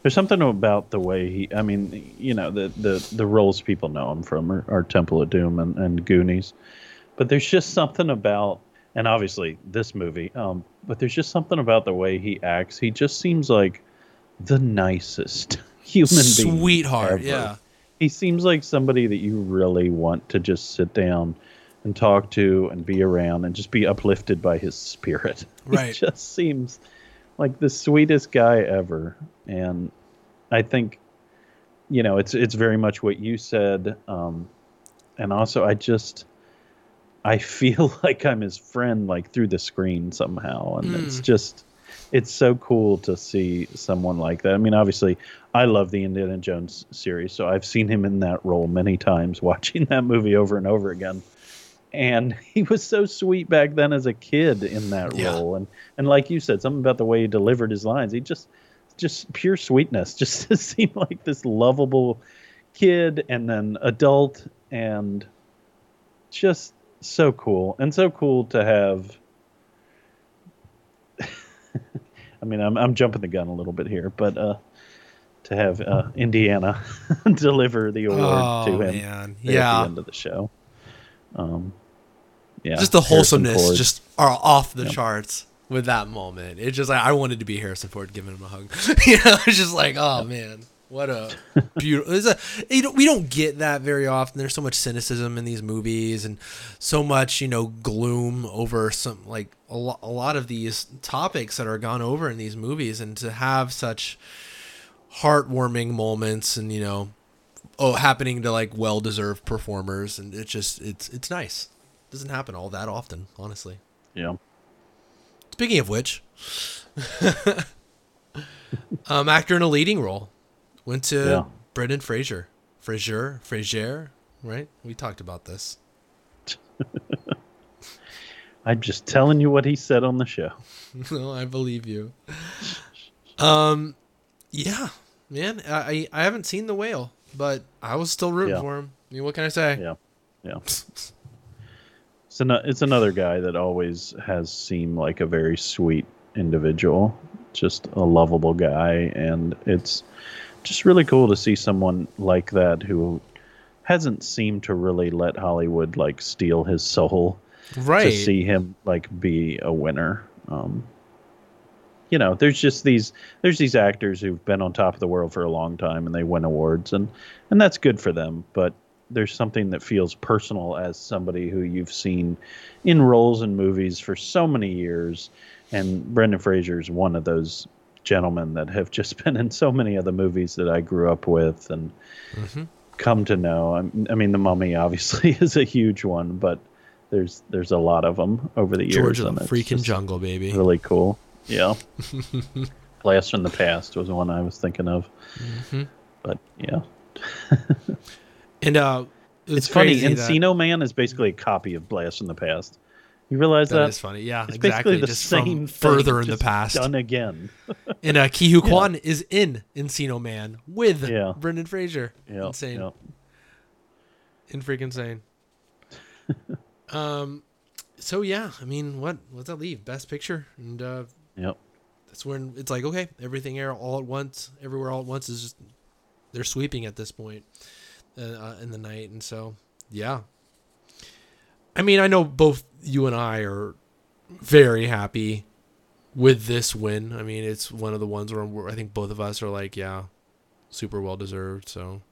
Speaker 2: There's something about the way he. I mean, you know, the the the roles people know him from are, are Temple of Doom and, and Goonies, but there's just something about, and obviously this movie. Um, but there's just something about the way he acts. He just seems like the nicest *laughs* human being.
Speaker 1: sweetheart.
Speaker 2: ever.
Speaker 1: Yeah,
Speaker 2: he seems like somebody that you really want to just sit down and talk to and be around and just be uplifted by his spirit. *laughs*
Speaker 1: Right.
Speaker 2: He just seems like the sweetest guy ever. And I think, you know, it's it's very much what you said. Um, and also, I just I feel *laughs* like I'm his friend, like through the screen somehow, and it's just it's so cool to see someone like that. I mean, obviously, I love the Indiana Jones series, so I've seen him in that role many times, *laughs* watching that movie over and over again. And he was so sweet back then as a kid in that
Speaker 1: Yeah.
Speaker 2: role, and and like you said, something about the way he delivered his lines. He just just pure sweetness, *laughs* just seemed like this lovable kid, and then adult, and just so cool, and so cool to have. *laughs* I mean, I'm I'm jumping the gun a little bit here, but uh, to have uh, Indiana *laughs* deliver the award
Speaker 1: Oh,
Speaker 2: to him
Speaker 1: man. Yeah.
Speaker 2: at the end of the show. Um, yeah,
Speaker 1: just the wholesomeness just are off the
Speaker 2: Yep.
Speaker 1: charts with that moment. It's just like I wanted to be Harrison Ford giving him a hug. *laughs* you know, it's just like, oh man, what a beautiful. A, you know, we don't get that very often. There's so much cynicism in these movies and so much, you know, gloom over some like a, lo- a lot of these topics that are gone over in these movies, and to have such heartwarming moments and you know oh happening to like well-deserved performers and it's just it's it's nice doesn't happen all that often honestly
Speaker 2: yeah.
Speaker 1: speaking of which *laughs* um actor in a leading role went to
Speaker 2: Yeah.
Speaker 1: brendan fraser fraser fraser right we talked about this *laughs*
Speaker 2: I'm just telling you what he said on the show. *laughs*
Speaker 1: no i believe you um yeah man I, I haven't seen the whale but i was still rooting
Speaker 2: Yeah.
Speaker 1: for him I mean, what can i say
Speaker 2: Yeah, yeah. *laughs* It's, an, it's another guy that always has seemed like a very sweet individual, just a lovable guy, and it's just really cool to see someone like that who hasn't seemed to really let Hollywood like steal his soul.
Speaker 1: right
Speaker 2: to see him like be a winner. Um, you know, there's just these there's these actors who've been on top of the world for a long time and they win awards and and that's good for them. But there's something that feels personal as somebody who you've seen in roles in movies for so many years, and Brendan Fraser is one of those gentlemen that have just *laughs* been in so many of the movies that I grew up with and
Speaker 1: Mm-hmm.
Speaker 2: come to know. I'm- mean, The Mummy obviously *laughs* is a huge one, but there's there's a lot of them over the years.
Speaker 1: George of the freaking jungle, baby.
Speaker 2: Really cool. Yeah. *laughs* Blast from the Past was the one I was thinking of.
Speaker 1: Mm-hmm.
Speaker 2: But yeah, *laughs*
Speaker 1: And uh, it was
Speaker 2: it's funny.
Speaker 1: crazy that-
Speaker 2: Encino Man is basically a copy of Blast from the Past. You realize that?
Speaker 1: that is funny. Yeah,
Speaker 2: It's
Speaker 1: exactly.
Speaker 2: basically the
Speaker 1: Just
Speaker 2: same
Speaker 1: from
Speaker 2: thing,
Speaker 1: further in the past.
Speaker 2: done again. *laughs*
Speaker 1: And uh, Ke Huy Quan is in Encino Man with
Speaker 2: Yeah.
Speaker 1: Brendan Fraser.
Speaker 2: Yeah,
Speaker 1: insane.
Speaker 2: yeah.
Speaker 1: In freaking insane. Um, so yeah, I mean, what what's that leave? Best picture, and uh,
Speaker 2: Yep.
Speaker 1: that's when it's like okay, everything air all at once, everywhere all at once is just they're sweeping at this point uh, uh, in the night, and so yeah. I mean, I know both you and I are very happy with this win. I mean, it's one of the ones where I think both of us are like, yeah, super well deserved. So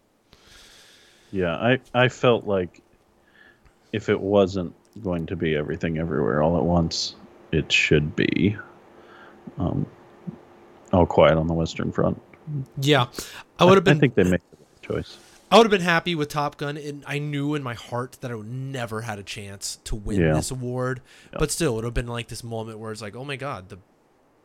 Speaker 2: Yeah, I I felt like if it wasn't going to be everything everywhere all at once, it should be um all quiet on the western front.
Speaker 1: yeah, I would have been
Speaker 2: I think they made the right choice.
Speaker 1: I would have been happy with Top Gun, and I knew in my heart that I would never had a chance to win
Speaker 2: Yeah.
Speaker 1: this award.
Speaker 2: Yeah.
Speaker 1: But still, it would have been like this moment where it's like, oh my god, the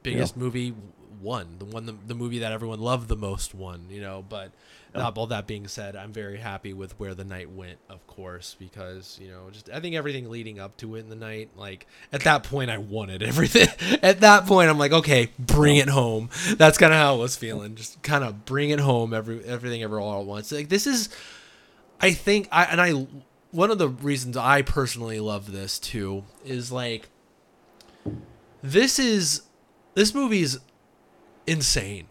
Speaker 1: biggest movie won, the one, the, the movie that everyone loved the most won, you know. But
Speaker 2: Yeah.
Speaker 1: Uh, all that being said, I'm very happy with where the night went, of course, because you know, just I think everything leading up to it in the night, like at that point, I wanted everything. *laughs* at that point, I'm like, okay, bring it home. That's kind of how I was feeling, just kind of bring it home, every everything ever all at once. Like this is, I think, I and I, one of the reasons I personally love this too is like, this is, this movie is insane,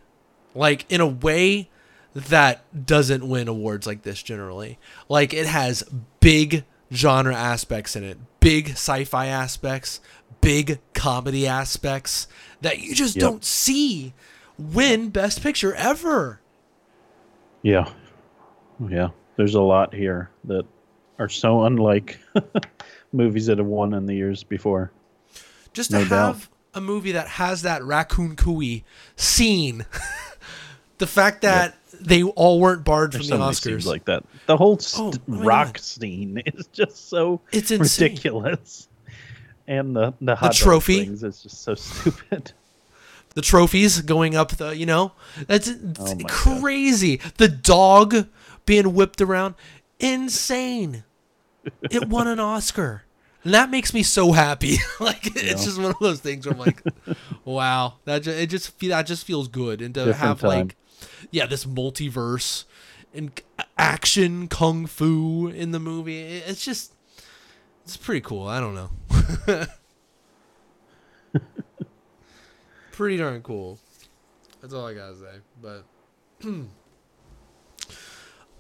Speaker 1: like in a way that doesn't win awards like this generally. Like it has big genre aspects in it, big sci-fi aspects, big comedy aspects that you just
Speaker 2: Yep.
Speaker 1: don't see win best picture ever.
Speaker 2: Yeah. Yeah. There's a lot here that are so unlike *laughs* movies that have won in the years before.
Speaker 1: Just to
Speaker 2: No doubt.
Speaker 1: have a movie that has that Raccacoonie scene. *laughs* the fact that they all weren't barred
Speaker 2: There's
Speaker 1: from the Oscars.
Speaker 2: like that. The whole oh, st-
Speaker 1: Oh,
Speaker 2: rock
Speaker 1: God.
Speaker 2: scene *laughs* is just so
Speaker 1: It's insane.
Speaker 2: ridiculous. And the the hot dog
Speaker 1: trophy.
Speaker 2: things is just so *laughs* stupid.
Speaker 1: the trophies going up the you know that's
Speaker 2: Oh my God.
Speaker 1: crazy the dog being whipped around insane it won an oscar and that makes me so happy *laughs* like it's just one of those things where i'm like wow that just, it just that just feels good and to
Speaker 2: Different
Speaker 1: have
Speaker 2: time.
Speaker 1: like yeah this multiverse and action kung fu in the movie. It's just it's pretty cool i don't know *laughs* pretty darn cool. That's all I gotta say. But *clears throat*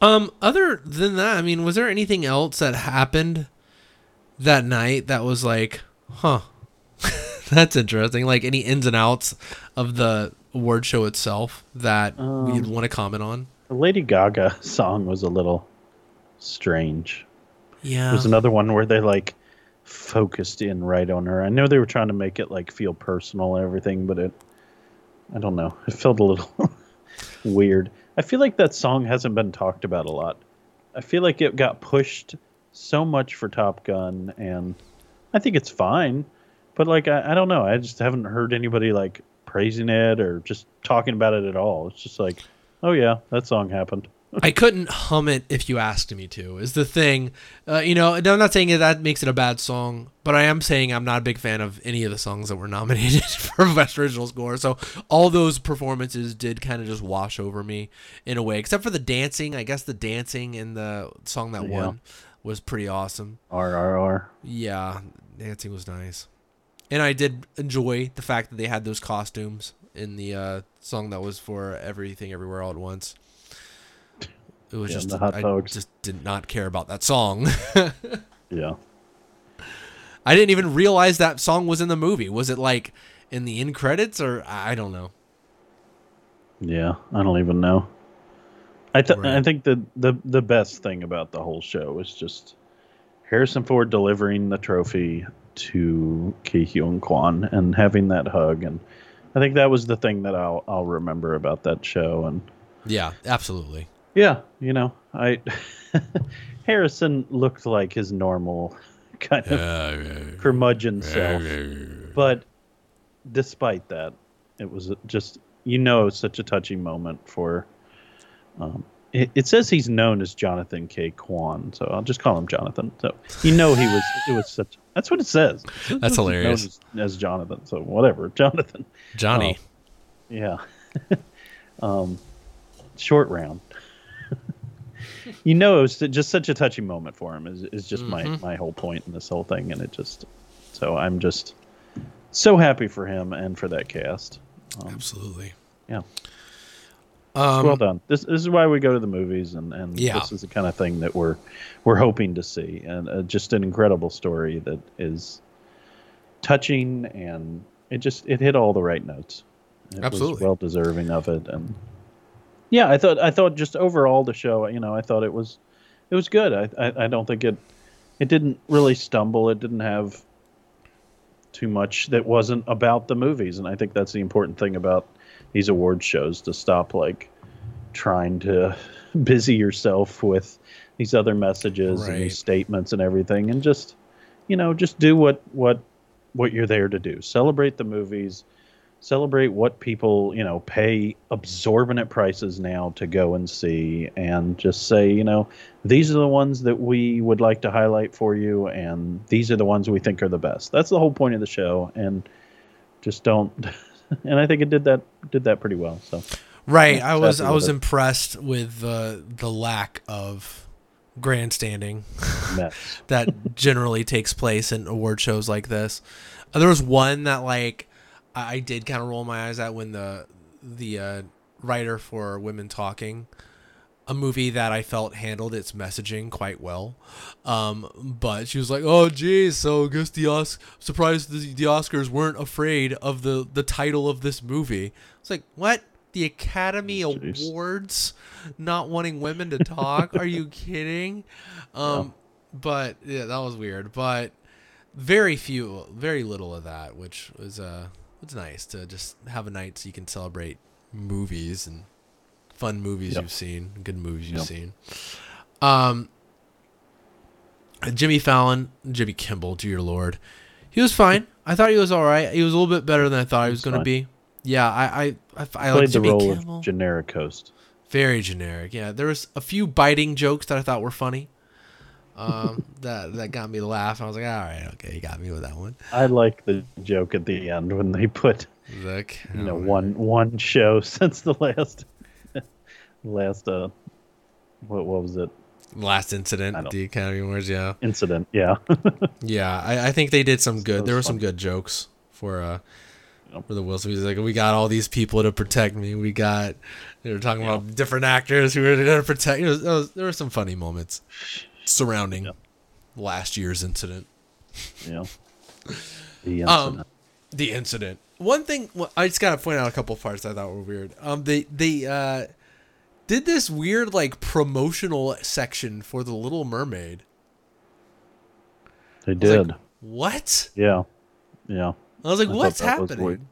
Speaker 1: um, other than that, I mean, was there anything else that happened that night that was like, huh? *laughs* That's interesting. Like any ins and outs of the award show itself that we'd
Speaker 2: Um,
Speaker 1: want to comment on?
Speaker 2: The Lady Gaga *laughs* song was a little strange.
Speaker 1: Yeah.
Speaker 2: There's another one where they like focused in right on her. I know they were trying to make it like feel personal and everything, but it I don't know. It felt a little *laughs* weird. I feel like that song hasn't been talked about a lot. I feel like it got pushed so much for Top Gun and I think it's fine. But like I, I don't know. I just haven't heard anybody like praising it or just talking about it at all. It's just like, oh yeah, that song happened. *laughs*
Speaker 1: I couldn't hum it if you asked me to. Is the thing, uh, you know? I'm not saying that that makes it a bad song, but I am saying I'm not a big fan of any of the songs that were nominated *laughs* for best original score. So all those performances did kind of just wash over me in a way, except for the dancing. I guess the dancing in the song that
Speaker 2: Yeah.
Speaker 1: won was pretty awesome.
Speaker 2: RRR.
Speaker 1: Yeah, dancing was nice, and I did enjoy the fact that they had those costumes in the uh, song that was for everything, everywhere, all at once. It was
Speaker 2: Yeah,
Speaker 1: just I
Speaker 2: dogs.
Speaker 1: just did not care about that song. *laughs*
Speaker 2: Yeah.
Speaker 1: I didn't even realize that song was in the movie. Was it like in the end credits or I don't know.
Speaker 2: Yeah, I don't even know. I th-
Speaker 1: Right.
Speaker 2: I think the, the the best thing about the whole show is just Harrison Ford delivering the trophy to Ke Huy Quan and having that hug, and I think that was the thing that I'll I'll remember about that show. And
Speaker 1: Yeah, absolutely.
Speaker 2: yeah, you know, I *laughs* Harrison looked like his normal *laughs* kind of curmudgeon self, but despite that, it was just you know such a touching moment for. Um, it, it says he's known as Jonathan Ke Quan, so I'll just call him Jonathan. So you know he was. It was such. That's what it says. It says
Speaker 1: That's hilarious.
Speaker 2: As, as Jonathan, so whatever, *laughs* Jonathan.
Speaker 1: Johnny.
Speaker 2: Yeah. *laughs* um, short round. *laughs* you know, it was just such a touching moment for him. Is is just
Speaker 1: Mhm.
Speaker 2: my my whole point in this whole thing, and it just so I'm just so happy for him and for that cast. Um,
Speaker 1: Absolutely.
Speaker 2: yeah,
Speaker 1: Um,
Speaker 2: well done. This this is why we go to the movies, and and
Speaker 1: Yeah.
Speaker 2: this is the kind of thing that we're we're hoping to see, and uh, just an incredible story that is touching, and it just it hit all the right notes. It
Speaker 1: Absolutely.
Speaker 2: was well deserving of it, and yeah, I thought I thought just overall the show, you know, I thought it was it was good. I I, I don't think it it didn't really stumble. It didn't have too much that wasn't about the movies, and I think that's the important thing about these award shows to stop like trying to *laughs* busy yourself with these other messages and these statements and everything and just you know just do what what what you're there to do. Celebrate the movies. Celebrate what people you know pay absorbent prices now to go and see and just say you know these are the ones that we would like to highlight for you and these are the ones we think are the best. That's the whole point of the show and just don't *laughs* *laughs* and i think it did that did that pretty well so
Speaker 1: Right. I was I was
Speaker 2: it.
Speaker 1: impressed with the the lack of grandstanding *laughs* that generally takes place in award shows like this. Uh, there was one that like I, I did kind of roll my eyes at when the the uh, writer for Women Talking, a movie that I felt handled its messaging quite well. Um, but she was like, "Oh, geez, so I guess the Os- surprised the, the Oscars weren't afraid of the the title of this movie." It's like, what? The Academy
Speaker 2: Oh.
Speaker 1: Awards not wanting women to talk? Are you *laughs* kidding? Um, but yeah, that was weird. But very few, very little of that, which was uh, it's nice to just have a night so you can celebrate movies and fun movies
Speaker 2: Yep.
Speaker 1: you've seen, good movies you've
Speaker 2: Yep.
Speaker 1: seen. Um, Jimmy Fallon, Jimmy Kimmel, dear lord, he was fine. I thought he was all right. He was a little bit better than I thought he was going to be. Yeah, I I, I, I
Speaker 2: played
Speaker 1: like
Speaker 2: the
Speaker 1: Jimmy
Speaker 2: role
Speaker 1: Kimmel.
Speaker 2: of generic host
Speaker 1: Very generic. Yeah, there was a few biting jokes that I thought were funny. Um, *laughs* that that got me to laugh. I was like, all right, okay, you got me with that one.
Speaker 2: I like the joke at the end when they put
Speaker 1: The
Speaker 2: you know one one show *laughs* since the last last uh what what was it
Speaker 1: last incident at the Academy Awards. Yeah,
Speaker 2: incident yeah *laughs*
Speaker 1: yeah. I, I think they did some good. There were
Speaker 2: fun.
Speaker 1: some good jokes for uh for the Smith. He's like, we got all these people to protect me. We got. They were talking about different actors who were going to protect. Was, was, there were some funny moments surrounding
Speaker 2: Yep.
Speaker 1: last year's incident.
Speaker 2: yeah *laughs* the
Speaker 1: Um, the incident. One thing well, I just gotta point out a couple parts I thought were weird. Um, they they uh did this weird like promotional section for the Little Mermaid.
Speaker 2: they did
Speaker 1: like, What?
Speaker 2: yeah yeah
Speaker 1: I was like,
Speaker 2: I
Speaker 1: what's happening?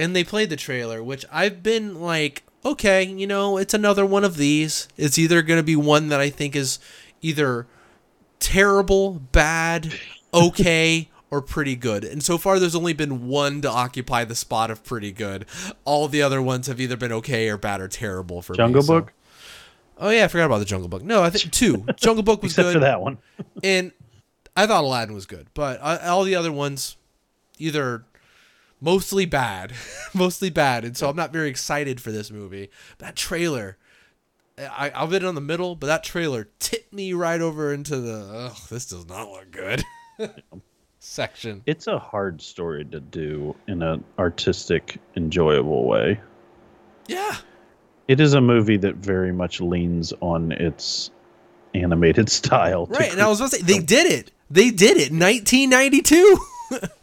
Speaker 1: And they played the trailer, which I've been like, okay, you know, it's another one of these. It's either gonna be one that I think is either terrible, bad, *laughs* okay, or pretty good. And so far, there's only been one to occupy the spot of pretty good. All the other ones have either been okay or bad or terrible for
Speaker 2: Jungle
Speaker 1: me. so-
Speaker 2: Book
Speaker 1: Oh yeah, I forgot about the Jungle Book. No, I think two. *laughs* Jungle Book was
Speaker 2: except
Speaker 1: good,
Speaker 2: for that one *laughs*
Speaker 1: and I thought Aladdin was good, but uh, all the other ones either mostly bad, *laughs* mostly bad, and so I'm not very excited for this movie. That trailer. I, I'll bet it on the middle, but that trailer tipped me right over into the. Oh, this does not look good. Section.
Speaker 2: it's a hard story to do in an artistic enjoyable way
Speaker 1: Yeah,
Speaker 2: it is a movie that very much leans on its animated *laughs* style
Speaker 1: right. And I was about to say they did it. They did it. 1992.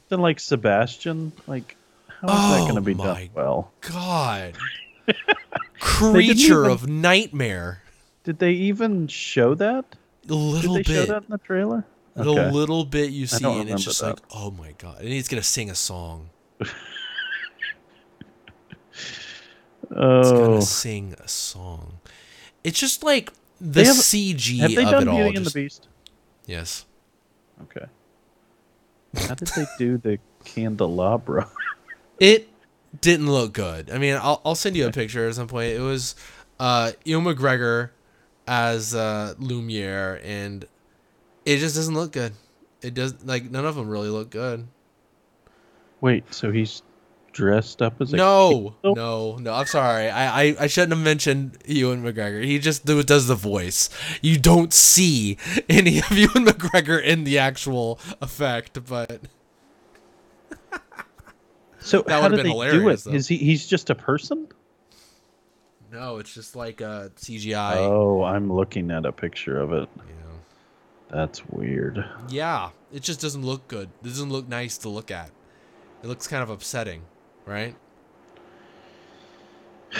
Speaker 2: Then *laughs* like Sebastian, like how is that
Speaker 1: Oh
Speaker 2: going to be done well?
Speaker 1: God. *laughs* Creature
Speaker 2: even-
Speaker 1: of nightmare.
Speaker 2: Did they even show that?
Speaker 1: A
Speaker 2: Did
Speaker 1: little
Speaker 2: they show that in the trailer?
Speaker 1: The
Speaker 2: Okay.
Speaker 1: little bit you see, and it's just
Speaker 2: that.
Speaker 1: like, oh my god! And he's gonna sing a song. *laughs* He's
Speaker 2: Oh,
Speaker 1: gonna sing a song. It's just like the
Speaker 2: have-
Speaker 1: CG
Speaker 2: have they
Speaker 1: of
Speaker 2: done
Speaker 1: it all.
Speaker 2: Beauty and
Speaker 1: just-
Speaker 2: the Beast?
Speaker 1: yes.
Speaker 2: Okay. How did they do the candelabra? *laughs*
Speaker 1: It didn't look good. I mean, I'll I'll send you a picture at some point. It was uh Ewan McGregor as uh Lumiere, and it just doesn't look good. It does like none of them really look good.
Speaker 2: Wait, so he's dressed up as a
Speaker 1: No,
Speaker 2: kid?
Speaker 1: no, no. I'm sorry. I, I, I shouldn't have mentioned Ewan McGregor. He just do, does the voice. You don't see any of *laughs* Ewan McGregor in the actual effect, but *laughs*
Speaker 2: So
Speaker 1: That
Speaker 2: how
Speaker 1: would've
Speaker 2: do
Speaker 1: been
Speaker 2: they do
Speaker 1: hilarious,
Speaker 2: it? Is he? He's just a person?
Speaker 1: no, it's just like a CGI.
Speaker 2: Oh, I'm looking at a picture of it. That's weird.
Speaker 1: Yeah, it just doesn't look good. It doesn't look nice to look at. It looks kind of upsetting, right?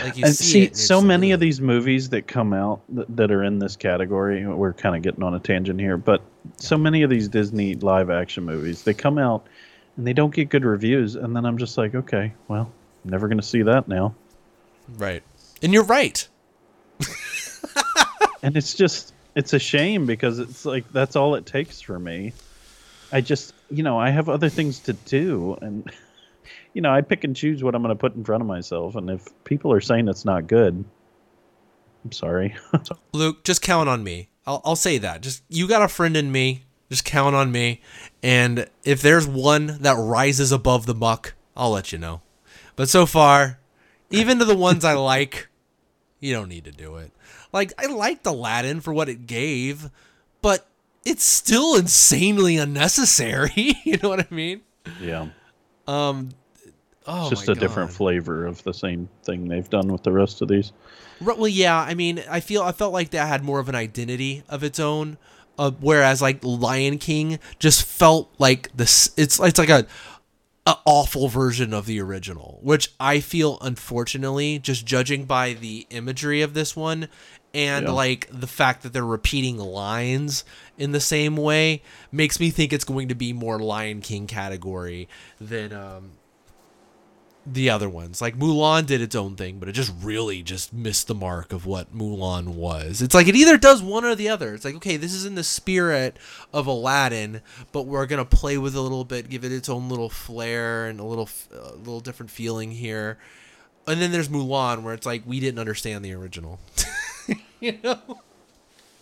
Speaker 1: Like you
Speaker 2: and
Speaker 1: see,
Speaker 2: see, so many of these movies that come out th- that are in this category, we're kind of getting on a tangent here, but so many of these Disney live action movies, they come out and they don't get good reviews, and then I'm just like, okay, well, I'm never going to see that now.
Speaker 1: right, and you're right. *laughs*
Speaker 2: and it's just it's a shame because it's like that's all it takes for me i just you know i have other things to do and *laughs* you know i pick and choose what i'm going to put in front of myself and if people are saying it's not good i'm sorry *laughs*
Speaker 1: Luke, just count on me. I'll, I'll say that. Just you got a friend in me. Just count on me. And if there's one that rises above the muck, I'll let you know. But so far, even to the ones I *laughs* like, you don't need to do it. Like I liked Aladdin for what it gave, but it's still insanely unnecessary. *laughs* you know what I mean?
Speaker 2: yeah
Speaker 1: Um. Oh
Speaker 2: it's just a different flavor of the same thing they've done with the rest of these
Speaker 1: Well, yeah. I mean, I feel I felt like that had more of an identity of its own, uh, whereas like Lion King just felt like this. It's it's like a, a awful version of the original, which I feel unfortunately, just judging by the imagery of this one, and
Speaker 2: Yeah.
Speaker 1: like the fact that they're repeating lines in the same way, makes me think it's going to be more Lion King category than um the other ones. Like Mulan did its own thing, but it just really just missed the mark of what Mulan was. It's like it either does one or the other. It's like, okay, this is in the spirit of Aladdin, but we're going to play with it a little bit, give it its own little flair and a little a little different feeling here. And then there's Mulan where it's like we didn't understand the original. *laughs* *laughs* you know?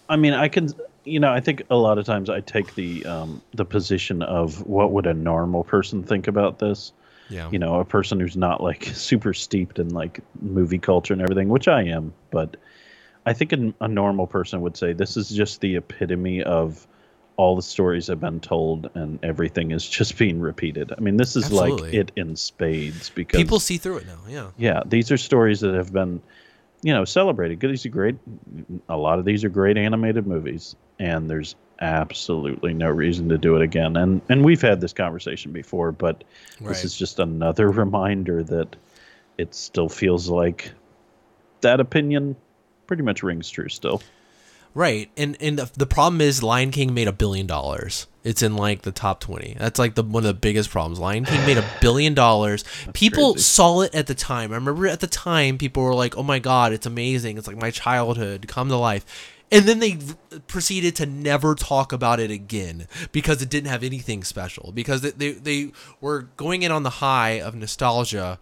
Speaker 2: I mean, I can, you know, I think a lot of times I take the um, the position of what would a normal person think about this.
Speaker 1: Yeah.
Speaker 2: You know, a person who's not like *laughs* super steeped in like movie culture and everything, which I am, but I think a, a normal person would say this is just the epitome of all the stories have been told and everything is just *laughs* being repeated. I mean, this is like it in spades because
Speaker 1: People see through it now. Yeah.
Speaker 2: yeah, these are stories that have been, you know, celebrated. Good, These are great. A lot of these are great animated movies, and there's absolutely no reason to do it again. And and we've had this conversation before, but
Speaker 1: Right.
Speaker 2: this is just another *laughs* reminder that it still feels like that opinion pretty much rings true still.
Speaker 1: Right, and and the, the problem is Lion King made a billion dollars. It's in like the top twenty. That's like the one of the biggest problems. Lion King made a billion dollars. *laughs* People
Speaker 2: crazy.
Speaker 1: saw it at the time. I remember at the time people were like, "Oh my god, it's amazing! It's like my childhood come to life." And then they proceeded to never talk about it again because it didn't have anything special. Because they, they, they were going in on the high of nostalgia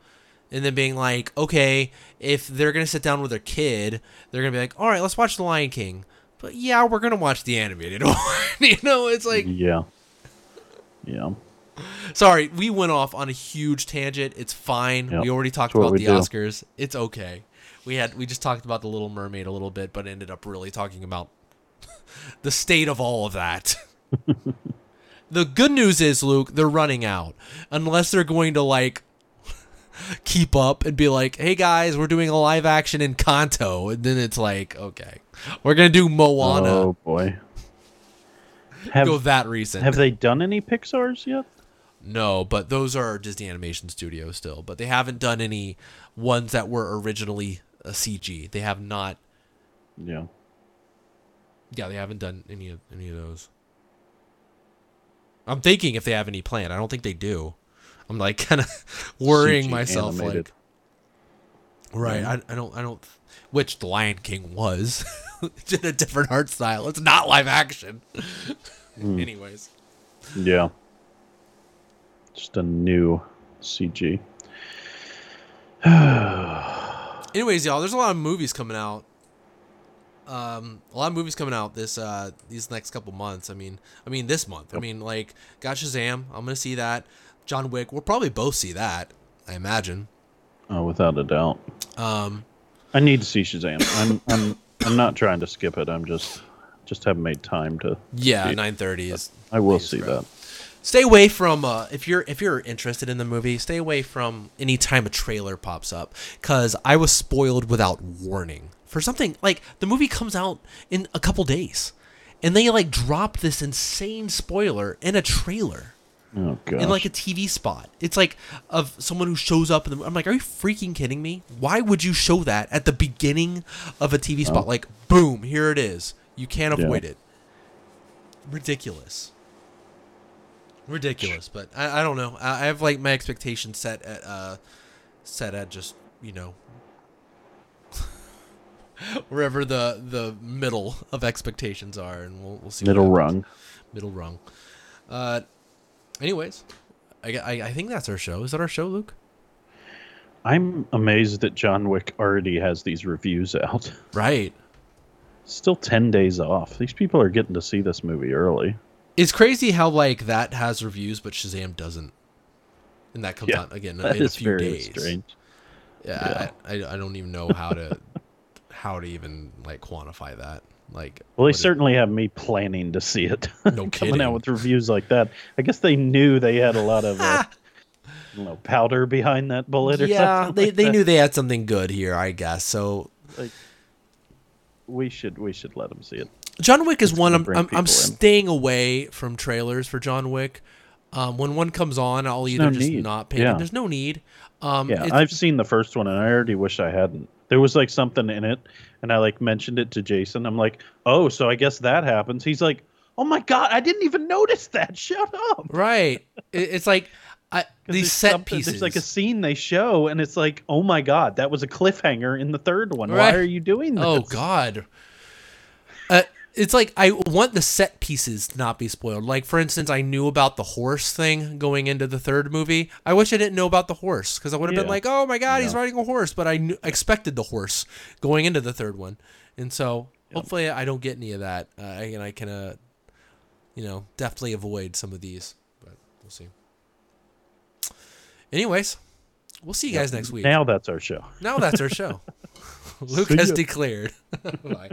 Speaker 1: and then being like, okay, if they're gonna sit down with their kid, they're gonna be like, all right, let's watch The Lion King. But yeah, we're gonna watch the animated *laughs* one. you know, it's like,
Speaker 2: Yeah. Yeah.
Speaker 1: sorry, we went off on a huge tangent. It's fine.
Speaker 2: Yep,
Speaker 1: We already talked
Speaker 2: that's
Speaker 1: about the
Speaker 2: do.
Speaker 1: Oscars. It's okay. We had we just talked about the Little Mermaid a little bit, but ended up really talking about *laughs* the state of all of that. *laughs* the good news is, Luke, they're running out. Unless they're going to like keep up and be like, "Hey guys, we're doing a live action Encanto," and then it's like, okay, we're gonna do Moana.
Speaker 2: Oh boy. Have
Speaker 1: Go that recent.
Speaker 2: have they done any Pixar's yet?
Speaker 1: No, but those are Disney Animation Studios still. But they haven't done any ones that were originally a CG. They have not.
Speaker 2: Yeah.
Speaker 1: Yeah, they haven't done any of any of those. I'm thinking if they have any plan. I don't think they do. I'm like *laughs* kind of worrying
Speaker 2: CG
Speaker 1: myself.
Speaker 2: animated.
Speaker 1: Like, right? I, I don't. I don't. Which the Lion King was, *laughs* in a different art style. It's not live action.
Speaker 2: Hmm. *laughs*
Speaker 1: Anyways.
Speaker 2: Yeah. Just a new CG. *sighs*
Speaker 1: Anyways, y'all, there's a lot of movies coming out. Um, a lot of movies coming out this uh these next couple months. I mean, I mean this month. I mean, like got Shazam. I'm gonna see that. John Wick. We'll probably both see that. I imagine.
Speaker 2: Oh, without a doubt.
Speaker 1: Um,
Speaker 2: I need to see Shazam. I'm I'm I'm not trying to skip it. I'm just just haven't made time to.
Speaker 1: yeah, nine thirty is.
Speaker 2: I will see that.
Speaker 1: Stay away from uh, if you're if you're interested in the movie. Stay away from any time a trailer pops up because I was spoiled without warning for something like the movie comes out in a couple days, and they like dropped this insane spoiler in a trailer.
Speaker 2: Oh god.
Speaker 1: in like a TV spot. It's like of someone who shows up in the. I'm like, are you freaking kidding me? Why would you show that at the beginning of a TV spot? Like, boom, here it is. You can't
Speaker 2: Yeah.
Speaker 1: avoid it. Ridiculous. Ridiculous, but I, I don't know. I, I have like my expectations set at uh set at just you know *laughs* wherever the the middle of expectations are, and we'll we'll see.
Speaker 2: middle rung.
Speaker 1: middle rung. Uh, anyways, I, I, I think that's our show. Is that our show, Luke?
Speaker 2: I'm amazed that John Wick already has these reviews out.
Speaker 1: Right.
Speaker 2: Still 10 days off. These people are getting to see this movie early.
Speaker 1: It's crazy how like that has reviews, but Shazam doesn't, and that comes
Speaker 2: Yeah,
Speaker 1: out again *laughs*
Speaker 2: That
Speaker 1: in a few
Speaker 2: very
Speaker 1: days.
Speaker 2: strange.
Speaker 1: Yeah, I, I, I don't even know how to *laughs* how to even like quantify that. Like,
Speaker 2: Well, they
Speaker 1: what it-
Speaker 2: certainly have me planning to see it.
Speaker 1: No *laughs*
Speaker 2: Coming
Speaker 1: kidding.
Speaker 2: out with reviews like that. I guess they knew they had a lot of uh, *laughs* know, powder behind that bullet or
Speaker 1: yeah,
Speaker 2: something.
Speaker 1: they
Speaker 2: like
Speaker 1: they
Speaker 2: that.
Speaker 1: knew they had something good here, I guess. So
Speaker 2: we should we should let them see it.
Speaker 1: John Wick is one I'm I'm, I'm staying away from trailers for John Wick. Um, when one comes on, I'll either
Speaker 2: no
Speaker 1: just
Speaker 2: need.
Speaker 1: not pay.
Speaker 2: Yeah.
Speaker 1: There's no need. Um,
Speaker 2: Yeah, I've seen the first one and I already wish I hadn't. There was like something in it and I like mentioned it to Jason. I'm like, "Oh, so I guess that happens." He's like, "Oh my god, I didn't even notice that. Shut up."
Speaker 1: right. *laughs* It's like I, these set pieces.
Speaker 2: There's like a scene they show and it's like, "Oh my god, that was a cliffhanger in the third one.
Speaker 1: Right.
Speaker 2: Why are you doing this?"
Speaker 1: oh God. Uh, *laughs* it's like I want the set pieces to not be spoiled. Like for instance, I knew about the horse thing going into the third movie. I wish I didn't know about the horse because I would have been like, "Oh my God, he's riding a horse!" But I knew, expected the horse going into the third one, and so hopefully I don't get any of that, uh, and I can, uh, you know, definitely avoid some of these. But we'll see. Anyways, we'll see you guys next week.
Speaker 2: Now that's our show.
Speaker 1: Now that's our show. *laughs* Luke
Speaker 2: See
Speaker 1: has declared. *laughs* Bye.